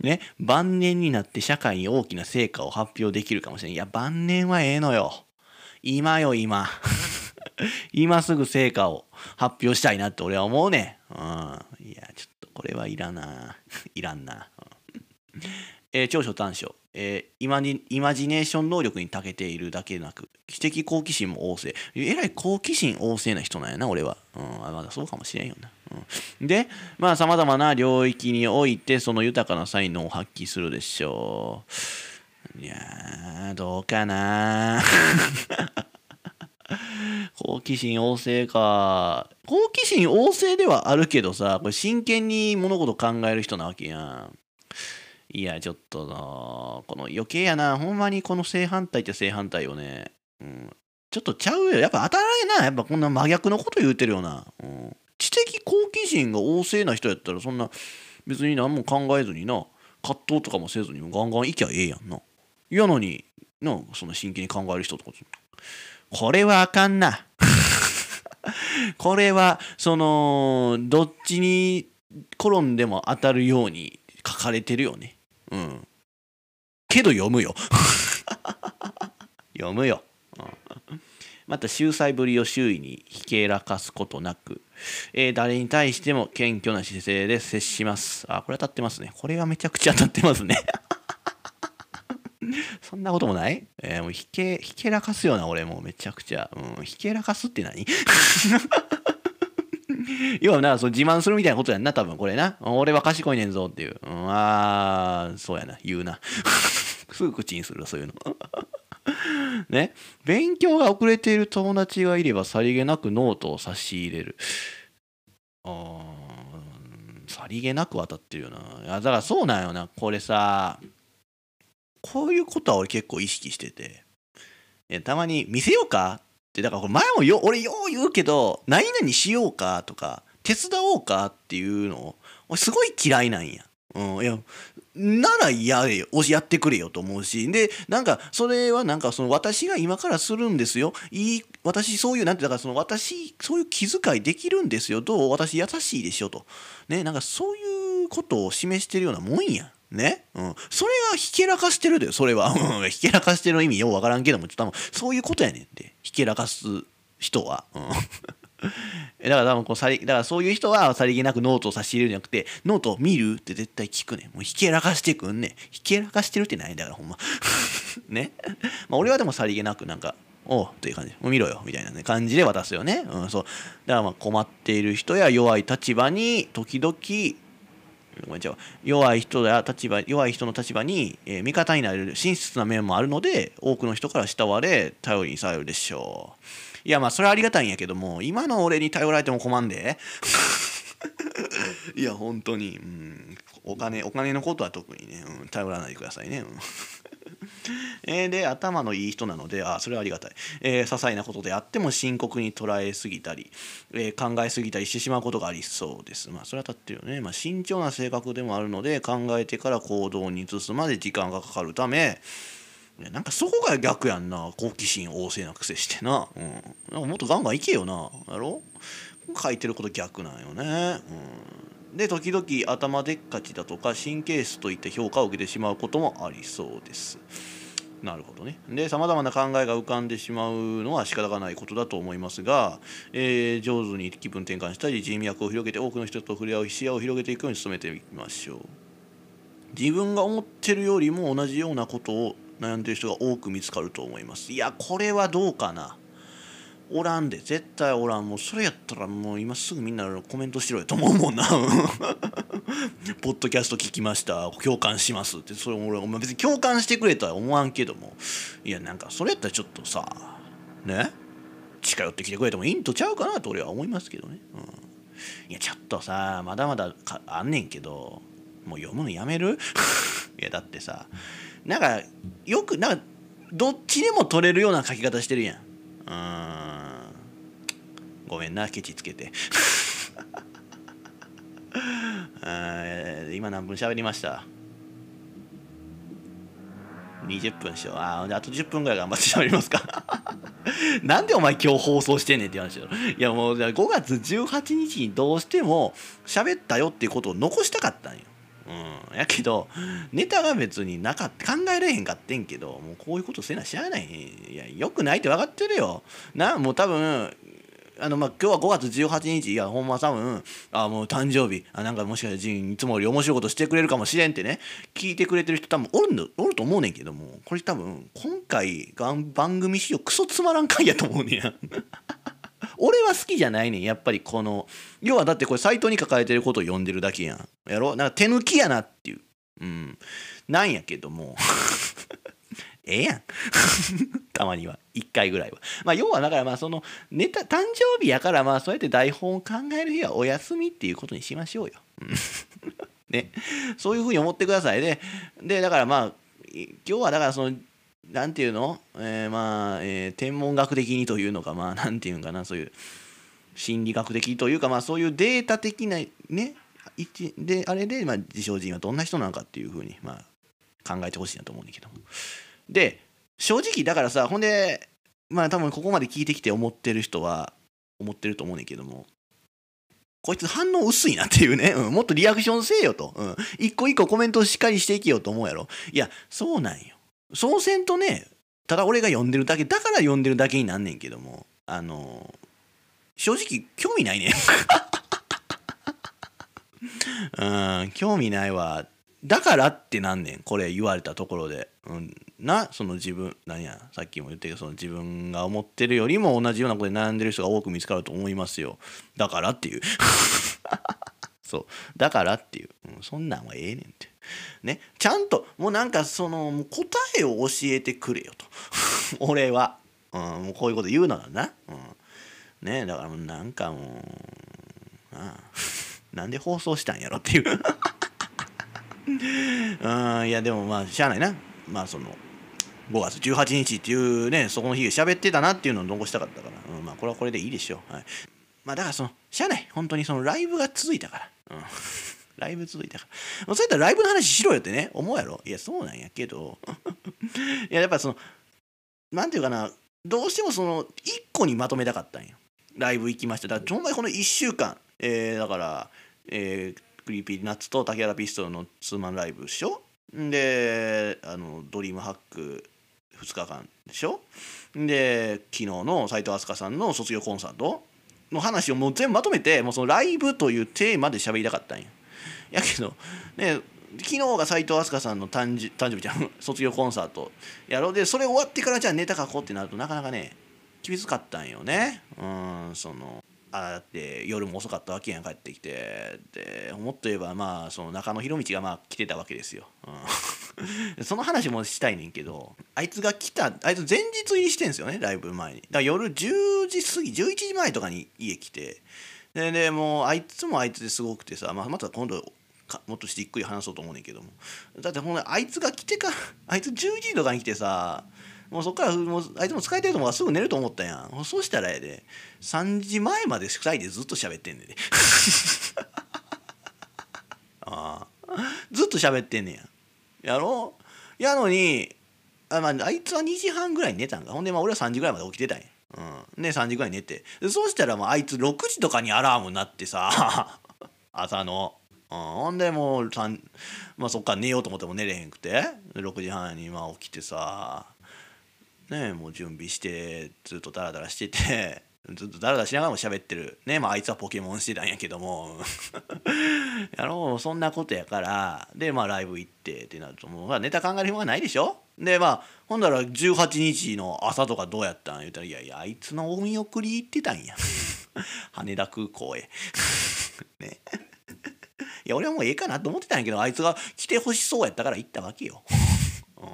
ね、晩年になって社会に大きな成果を発表できるかもしれない。いや、晩年はええのよ。今よ、今。今すぐ成果を発表したいなって俺は思うね。うん。いや、ちょっとこれはいらんな。いらんな。えー長所短所、えーイマイマジネーション能力に長けているだけでなく知的好奇心も旺盛。えらい好奇心旺盛な人なんやな俺は、うん、まだそうかもしれんよな、うん、でまあさまざまな領域においてその豊かな才能を発揮するでしょう。いやーどうかな。好奇心旺盛か。好奇心旺盛ではあるけどさこれ真剣に物事考える人なわけやん。いや、ちょっとな、この余計やな、ほんまにこの正反対って正反対をね、うん、ちょっえちゃうよ。やっぱ当たらないな。やっぱこんな真逆のこと言うてるよな。うん、知的好奇心が旺盛な人やったら、そんな別に何も考えずにな、葛藤とかもせずにガンガンいきゃええやんな。やのに、な、そんな真剣に考える人とか。これはあかんな。これは、その、どっちに転んでも当たるように書かれてるよね。うん。けど読むよ。読むよ。うんまた秀才ぶりを周囲にひけらかすことなく、えー誰に対しても謙虚な姿勢で接します。あ、これ当たってますね。これはめちゃくちゃ当たってますね。そんなこともない？えーもうひけ、ひけらかすよな、俺もうめちゃくちゃ。うん、ひけらかすって何？要はな、そう自慢するみたいなことやんな、多分これな。俺は賢いねんぞっていう。うん、あー、そうやな、言うな。すぐ口にする、そういうの。ね、勉強が遅れている友達がいればさりげなくノートを差し入れる。あーさりげなく当たってるよな。いやだからそうなんよな、これさ。こういうことは俺結構意識しててたまに「見せようか?」だからこれ前もよ俺よう言うけど「何々しようか?」とか「手伝おうか?」っていうの俺すごい嫌いなんや。うん、いやならやれよやってくれよと思うしでなんかそれはなんかその私が今からするんですよいい私そういうなんてだからその私そういう気遣いできるんですよどう？私優しいでしょとねなんかそういうことを示してるようなもんやね、うん、それがひけらかしてるでそれは。ひけらかしてる意味ようわからんけどもちょっと多分そういうことやねんって。ひけらかす人は、うん。だから多分こうさりだからそういう人はさりげなくノートを差し入れるんじゃなくてノートを見るって絶対聞くねもうひけらかしてくんねひけらかしてるってないんだからほんま。ね？まあ俺はでもさりげなくなんかおうという感じ。もう見ろよ。みたいな、ね、感じで渡すよね、うん、そう。だからまあ困っている人や弱い立場に時々弱い人や立場弱い人の立場に、えー、味方になれる親切な面もあるので多くの人から慕われ頼りにされるでしょう。いやまあそれはありがたいんやけども今の俺に頼られても困んで。いや本当に、うん、お金お金のことは特にね、うん、頼らないでくださいね、うん。えー、で頭のいい人なのであそれはありがたい、えー、些細なことであっても深刻に捉えすぎたり、えー、考えすぎたりしてしまうことがありそうです。まあそれは立ってるよね、まあ、慎重な性格でもあるので考えてから行動に移すまで時間がかかるためなんかそこが逆やんな。好奇心旺盛なくせしてな,、うん、なんもっとガンガンいけよな。やろ？書いてること逆なんよね、うん、で時々頭でっかちだとか神経質といった評価を受けてしまうこともありそうです。なるほどね。でさまざまな考えが浮かんでしまうのは仕方がないことだと思いますが、えー、上手に気分転換したり人脈を広げて多くの人と触れ合う視野を広げていくように努めていきましょう。自分が思ってるよりも同じようなことを悩んでる人が多く見つかると思います。いやこれはどうかな。おらんで絶対おらん。もうそれやったらもう今すぐみんなコメントしろよと思うもんな。ポッドキャスト聞きました。共感します。ってそれ俺お前別に共感してくれとは思わんけども。いやなんかそれやったらちょっとさね？近寄ってきてくれてもいいんとちゃうかなと俺は思いますけどね、うん、いやちょっとさまだまだあんねんけどもう読むのやめる？いやだってさなんかよくなんかどっちでも取れるような書き方してるやん。うん。ごめんなケチつけて。今何分喋りました？20分しよう。ああと10分ぐらい頑張って喋りますか。なんでお前今日放送してんねんって話だいやもう5月18日にどうしても喋ったよっていうことを残したかったんよ。うん、やけどネタが別になかった考えられへんかってんけどもうこういうことせなしゃあない。いやよくないって分かってるよ。なもう多分あのまあ今日は5月18日いやほんま多分あもう誕生日。あなんかもしかしたらいつもより面白いことしてくれるかもしれんってね。聞いてくれてる人多分おるのおると思うねんけども。これ多分今回番組史上クソつまらん回やと思うねや 俺は好きじゃないねん。やっぱりこの要はだってこれサイトに書かれてることを読んでるだけやん。やろ？なんか手抜きやなっていう。うん。なんやけども。ええやん。たまには。1回ぐらいは。まあ要はだからまあそのネタ誕生日やからまあそうやって台本を考える日はお休みっていうことにしましょうよ。ね。そういうふうに思ってください。ねでだからまあ今日はだからそのなんていうの、えー、まあ、えー、天文学的にというのか、まあ、なんていうんかな、そういう心理学的というか、まあ、そういうデータ的なね、であれで、まあ、自称人はどんな人なのかっていうふうに、まあ、考えてほしいなと思うんだけども。で、正直、だからさ、ほんで、まあ、多分ここまで聞いてきて思ってる人は、思ってると思うねんけども、こいつ反応薄いなっていうね、うん、もっとリアクションせえよと、うん、一個一個コメントをしっかりしていけよと思うやろ。いや、そうなんよ。そうせんとねただ俺が読んでるだけだから読んでるだけになんねんけどもあの正直興味ないねん。うん。興味ないわ。だからってなんねんこれ言われたところで、うん、なその自分何やさっきも言ったけどその自分が思ってるよりも同じようなことで悩んでる人が多く見つかると思いますよ。だからっていう。そう。だからっていう、うん、そんなんはええねんって。ね、ちゃんともうなんかその答えを教えてくれよと。俺は、うん、もうこういうこと言うのはな、うん、ねだからもうなんかもうああ。なんで放送したんやろっていう。うん。いやでもまあしゃあないな。まあその5月18日っていうねそこの日喋ってたなっていうのを残したかったから、うん、まあこれはこれでいいでしょう、はい、まあだからそのしゃあない。本当にそのライブが続いたから、うん、ライブ続いたから。もうそうやったらライブの話しろよってね思うやろ？いやそうなんやけど。いややっぱそのなんていうかな。どうしてもその1個にまとめたかったんよ。ライブ行きましただからほんまにこの1週間、えーだから、えー Creepy Nuts と竹原ピストルのツーマンライブでしょ。であの DreamHack 2日間でしょ。で昨日の斎藤飛鳥さんの卒業コンサートの話をもう全部まとめてもうそのライブというテーマで喋りたかったんややけどね昨日が斎藤飛鳥さんの誕生誕生日じゃん。卒業コンサートやろう。でそれ終わってからじゃあネタ書こうってなるとなかなかね厳しかったんよね。うんそのあだって夜も遅かったわけやん帰ってきて。でもっと言えばまあその中野博道がまあ来てたわけですよ、うん、その話もしたいねんけどあいつが来たあいつ前日入りしてんすよねライブ前に。だから夜10時過ぎ11時前とかに家来て。ででもうあいつもあいつですごくてさ、まあ、また今度もっとじっくり話そうと思うねんけども。だってほんまあいつが来てからあいつ11時とかに来てさもうそっからもうあいつも疲れてると思うからすぐ寝ると思ったやん。もうそうしたらやで。3時前まで2人でずっと喋ってんねんで。ああ。ずっと喋ってんねんや。やろ？やのにあ,、まあ、あいつは2時半ぐらいに寝たんか。ほんでまあ俺は3時ぐらいまで起きてたんや。うん、で3時ぐらい寝て。そうしたらもうあいつ6時とかにアラーム鳴ってさ 朝の、うん、ほんでもう、まあ、そっから寝ようと思っても寝れへんくて。6時半にまあ起きてさねもう準備してずっとダラダラしてて ずっとダラダラしながらも喋ってる。ねまああいつはポケモンしてたんやけども。やろうそんなことやからでまあライブ行ってってなるともうまあネタ考える暇がないでしょ？でまあほんだら18日の朝とかどうやったん？言ったら「いやいやあいつのお見送り行ってたんや。羽田空港へ」ね。いや俺はもうええかなと思ってたんやけどあいつが来てほしそうやったから行ったわけよ、うん、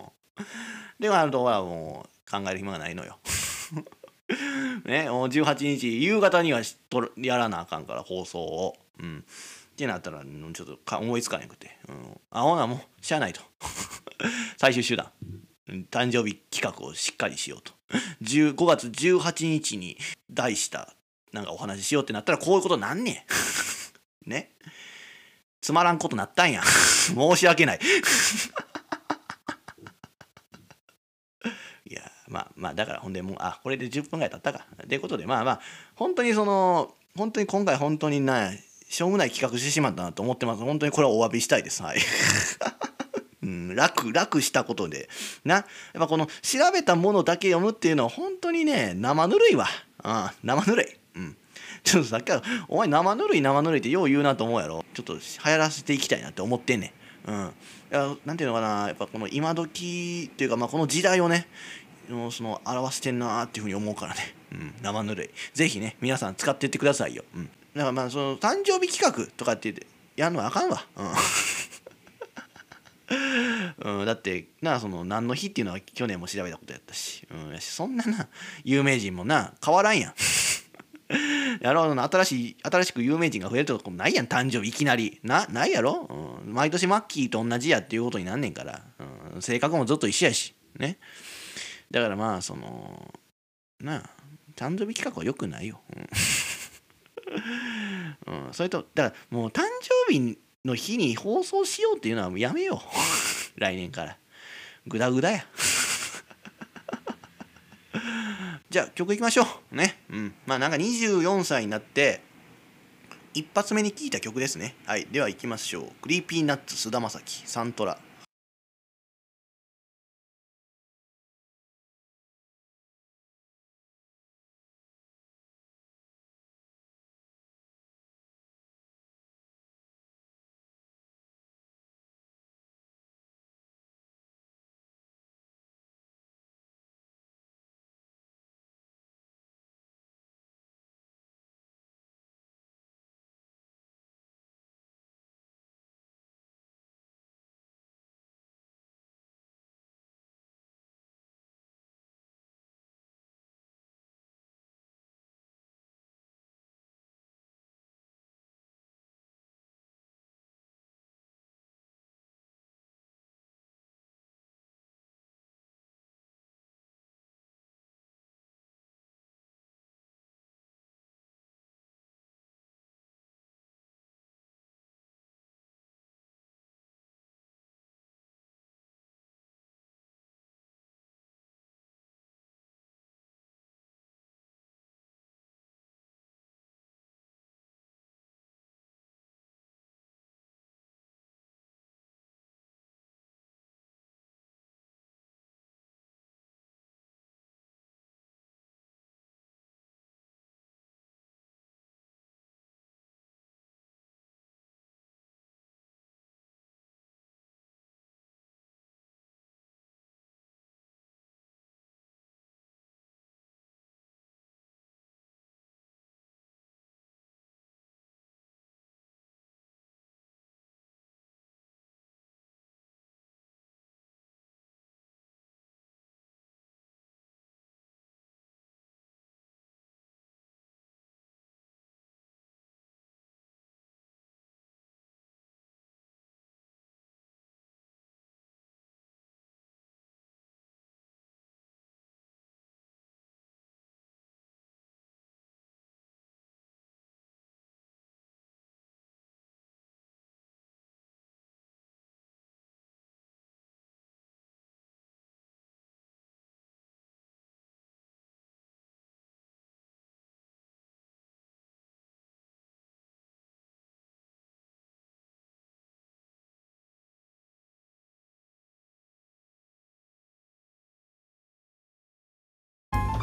でもあとはもう考える暇がないのよ。ねもう18日夕方にはとやらなあかんから放送を。うん。ってなったらちょっとか思いつかなくて、うん、あほなもうしゃあないと。最終手段。誕生日企画をしっかりしようと。5月18日に題したなんかお話ししようってなったらこういうことなんねん。ね。つまらんことなったんや。申し訳ないいやまあまあだからほんでもうあこれで10分ぐらい経ったか。ということでまあまあ本当にその本当に今回本当になしょうもない企画してしまったなと思ってます。本当にこれはお詫びしたいです。はい。うん、楽楽したことで。なやっぱこの調べたものだけ読むっていうのは本当にね生ぬるいわ。あ生ぬるい。うん。ちょっとさっきからお前生ぬるい生ぬるいってよう言うなと思うやろ。ちょっと流行らせていきたいなって思ってんねんうんいやなんていうのかなやっぱこの今時っていうかまあこの時代をねもうその表してんなーっていうふうに思うからね、うん、生ぬるい。ぜひね皆さん使ってってくださいよ、うん、だからまあその誕生日企画とかって言ってやるのはあかんわ。うん。うん、だってなその何の日っていうのは去年も調べたことやったし,、うん、そんなな有名人もな変わらんやん。やろうな新しい新しく有名人が増えるとこもないやん。誕生日いきなり。なないやろ、うん、毎年マッキーと同じやっていうことになんねんから、うん、性格もずっと一緒やし。ね。だからまあそのなあ誕生日企画はよくないよ、うん。うん、それとだからもう誕生日の日に放送しようっていうのはもうやめよう。来年から。グダグダや。じゃあ曲いきましょう。ね。うん。まあなんか24歳になって一発目に聴いた曲ですね。はい。では行きましょう。 Creepy Nuts 菅田将暉サントラ。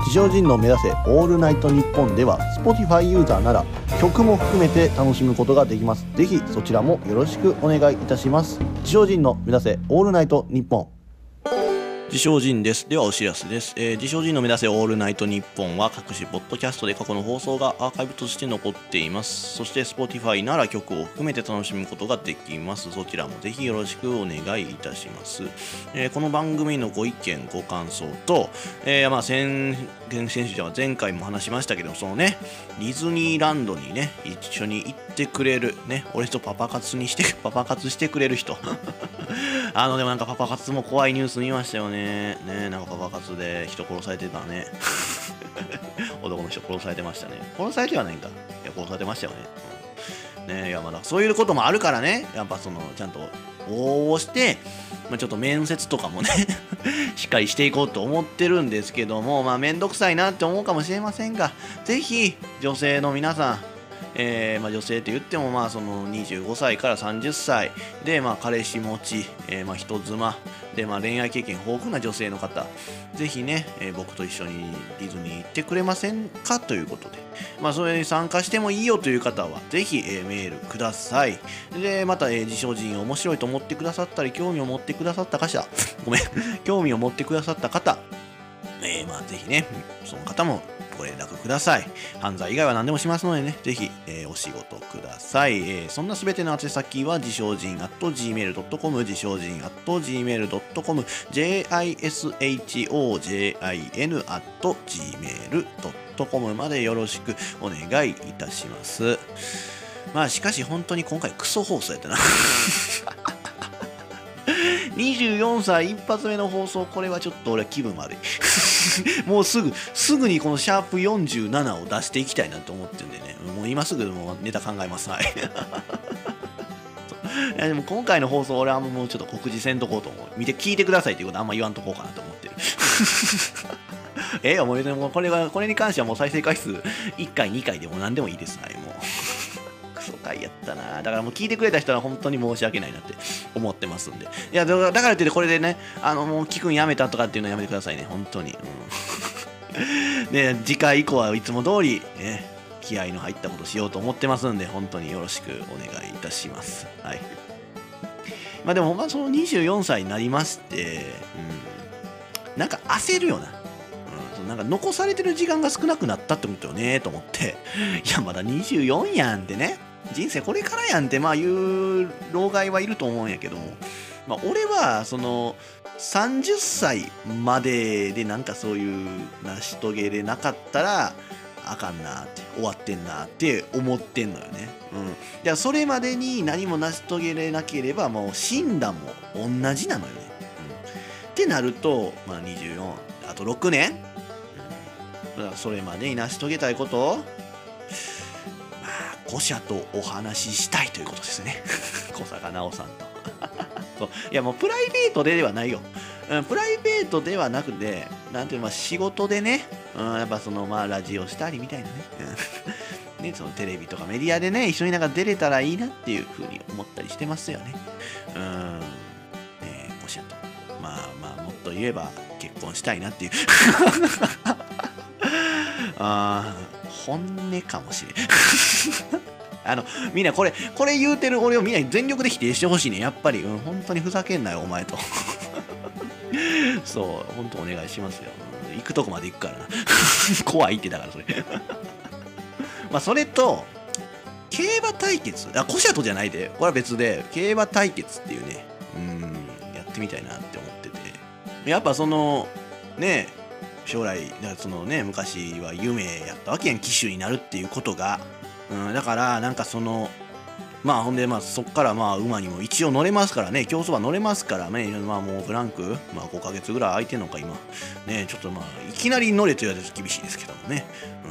自称人の目指せオールナイトニッポンでは Spotify ユーザーなら曲も含めて楽しむことができますぜひそちらもよろしくお願いいたします自称人の目指せオールナイトニッポン自称人です。ではお知らせです。えー自称人の目指せオールナイトニッポンは各種ポッドキャストで過去の放送がアーカイブとして残っています。そして Spotify なら曲を含めて楽しむことができます。そちらもぜひよろしくお願いいたします。えーこの番組のご意見、ご感想と、えーまあ先、先先週じゃ前回も話しましたけど、そのね、ディズニーランドにね、一緒に行ってくれる、ね、俺とパパ活にして、パパ活してくれる人。あのでもなんかパパ活も怖いニュース見ましたよね。ねなんかパパ活で人殺されてたね。男の人殺されてましたね。殺されてはないんか。いや、殺されてましたよね。うん、ねいやまだそういうこともあるからね、やっぱそのちゃんと応募して、まあ、ちょっと面接とかもね しっかりしていこうと思ってるんですけども、まあ、めんどくさいなって思うかもしれませんが、ぜひ女性の皆さん、えーまあ、女性って言ってもまあその25歳から30歳でまあ彼氏持ち、えーまあ人妻でまあ恋愛経験豊富な女性の方ぜひね、えー僕と一緒にディズニー行ってくれませんかということで、まあ、それに参加してもいいよという方はぜひ、えメールください。でまた、え自称人面白いと思ってくださったり興味を持ってくださった方ごめん興味を持ってくださった方えーまあ、ぜひね、その方もご連絡ください。犯罪以外は何でもしますのでね、ぜひ、えーお仕事ください。えーそんなすべての宛先は、自称人 at gmail.com、自称人 at gmail.com、jishojin at gmail.com までよろしくお願いいたします。まあ、しかし本当に今回クソ放送やったな。24歳一発目の放送、これはちょっと俺は気分悪い。もうすぐ、すぐにこのシャープ47を出していきたいなと思ってるんでね、もう今すぐもうネタ考えます。はい。いやでも今回の放送、俺はもうちょっと告示せんとこうと思う。見て、聞いてくださいっていうことあんま言わんとこうかなと思ってる。ええもう別にもうこれが、これに関してはもう再生回数1回、2回でも何でもいいです。はい、もう。クソ回やったな。だからもう聞いてくれた人は本当に申し訳ないなって思ってますんで。いやだからだからってこれでねあのもう聞くんやめたとかっていうのはやめてくださいね。本当に、うん、で 次回以降はいつも通り、ね、気合の入ったことしようと思ってますんで本当によろしくお願いいたします。はい。まあでもほんまその24歳になりまして、うん、なんか焦るよな。うん。なんか残されてる時間が少なくなったってことよねと思って。いやまだ24やんってね。人生これからやんってまあいう老害はいると思うんやけども、まあ、俺はその30歳まででなんかそういう成し遂げれなかったらあかんなって終わってんなって思ってんのよね。うん。じゃあそれまでに何も成し遂げれなければもう死んだも同じなのよね。うん。ってなると、まあ、24あと6年、うん、それまでに成し遂げたいこと古社とお話ししたいということですね。小坂直さんと。そういやもうプライベートでではないよ。うん、プライベートではなくて、なんていうの仕事でね、うん、やっぱそのまあラジオしたりみたいなね。ね、そのテレビとかメディアでね、一緒になんか出れたらいいなっていうふうに思ったりしてますよね。うん。ね古社と。まあまあ、もっと言えば結婚したいなっていう。あー本音かもしれん。あの、みんなこれ、これ言うてる俺をみんなに全力で否定してほしいね。やっぱり、うん、本当にふざけんなよ、お前と。そう、本当お願いしますよ。行くとこまで行くからな。怖いってだから、それ。まあ、それと、競馬対決。あ、コシャトじゃないで。これは別で、競馬対決っていうね、うん、やってみたいなって思ってて。やっぱその、ね、将来、だからそのね、昔は夢やったわけやん、騎手になるっていうことが。うん、だから、なんかその、まあほんでまあそっからまあ馬にも一応乗れますからね競走馬乗れますからねまあもうブランクまあ5ヶ月ぐらい空いてんのか今。ねちょっとまあいきなり乗れと言われると厳しいですけどもね、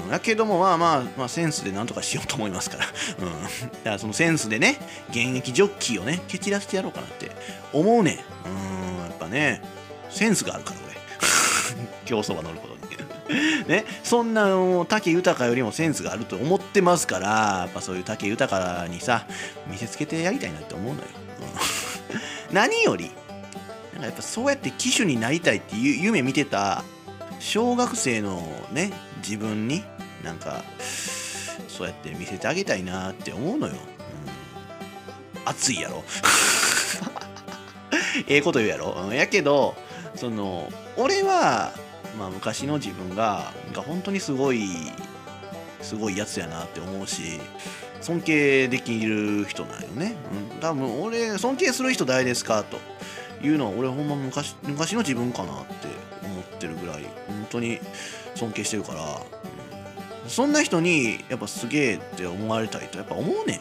うん、だけどもまあまあまあセンスでなんとかしようと思いますから。うん。だからそのセンスでね現役ジョッキーをね蹴散らしてやろうかなって思うねうんやっぱねセンスがあるから競走馬乗ることに。ね、そんなもう武豊よりもセンスがあると思ってますからやっぱそういう武豊にさ見せつけてやりたいなって思うのよ、何よりなんかやっぱそうやって騎手になりたいっていう夢見てた小学生のね自分になんかそうやって見せてあげたいなって思うのよ、熱いやろ。ええこと言うやろ、やけどその俺は、まあ、昔の自分がが本当にすごいすごいやつやなって思うし尊敬できる人なんよね、うん、多分俺尊敬する人誰ですか？と。いうのは俺ほんま昔昔の自分かなって思ってるぐらい本当に尊敬してるから、うん、そんな人にやっぱすげえって思われたいとやっぱ思うねん、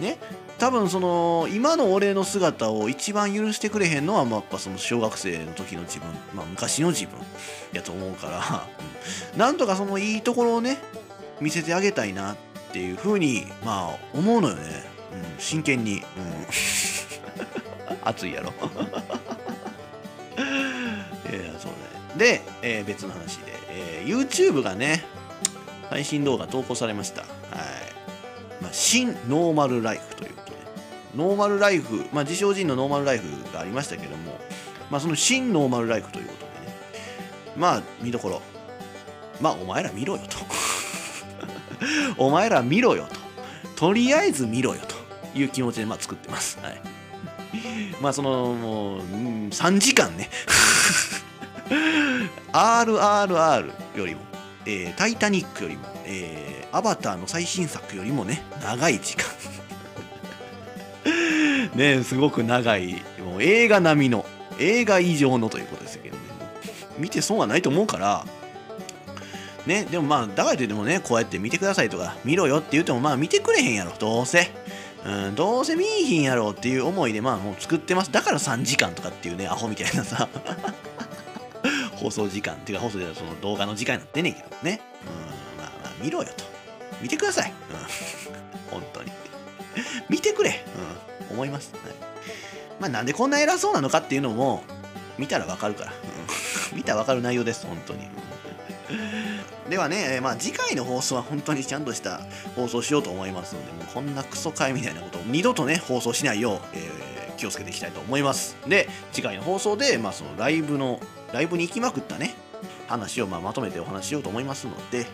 うん、ね。多分その今の俺の姿を一番許してくれへんのは、まあ、やっぱその小学生の時の自分、まあ、昔の自分やと思うから、なんとかそのいいところをね見せてあげたいなっていうふうにまあ思うのよね、うん、真剣に、うん、熱いやろ。いやそうね。で、えー、別の話で、えー、YouTube がね配信動画投稿されました。はい、まあ、新ノーマルライフという。ノーマルライフまあ自称仁のノーマルライフがありましたけどもまあその新ノーマルライフということでね。まあ見どころ。まあお前ら見ろよと。お前ら見ろよと。とりあえず見ろよと。いう気持ちでまあ作ってます。はい。まあそのもう、うん、3時間ね。RRR よりも、えー、タイタニックよりも、えー、アバターの最新作よりもね。長い時間。ねすごく長いもう映画並みの映画以上のということですけどね。見て損はないと思うからねでもまあだからといってもねこうやって見てくださいとか見ろよって言ってもまあ見てくれへんやろ。どうせ。うん、どうせ見いひんやろうっていう思いでまあもう作ってます。だから3時間とかっていうねアホみたいなさ。放送時間っていうか放送ではその動画の時間になってねんけどね。うんまあまあ見ろよと。見てください、うん、本当に。見てくれ、うん、思います、はい、まあなんでこんな偉そうなのかっていうのも見たらわかるから、見たらわかる内容です本当に。ではね、まあ、次回の放送は本当にちゃんとした放送しようと思いますので、もうこんなクソ回みたいなことを二度とね、放送しないよう、えー、気をつけていきたいと思います。で、次回の放送で、まあ、そのライブの、ライブに行きまくったね、話をまあまとめてお話しようと思いますので、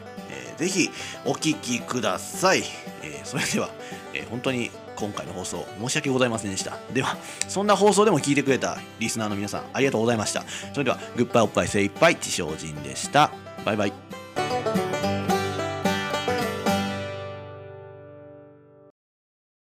ー、ぜひお聴きください。えー、それでは、えー、本当に今回の放送申し訳ございませんでした。では、そんな放送でも聞いてくれたリスナーの皆さんありがとうございました。それでは、グッバイおっぱい精一杯、地上人でした。バイバイ。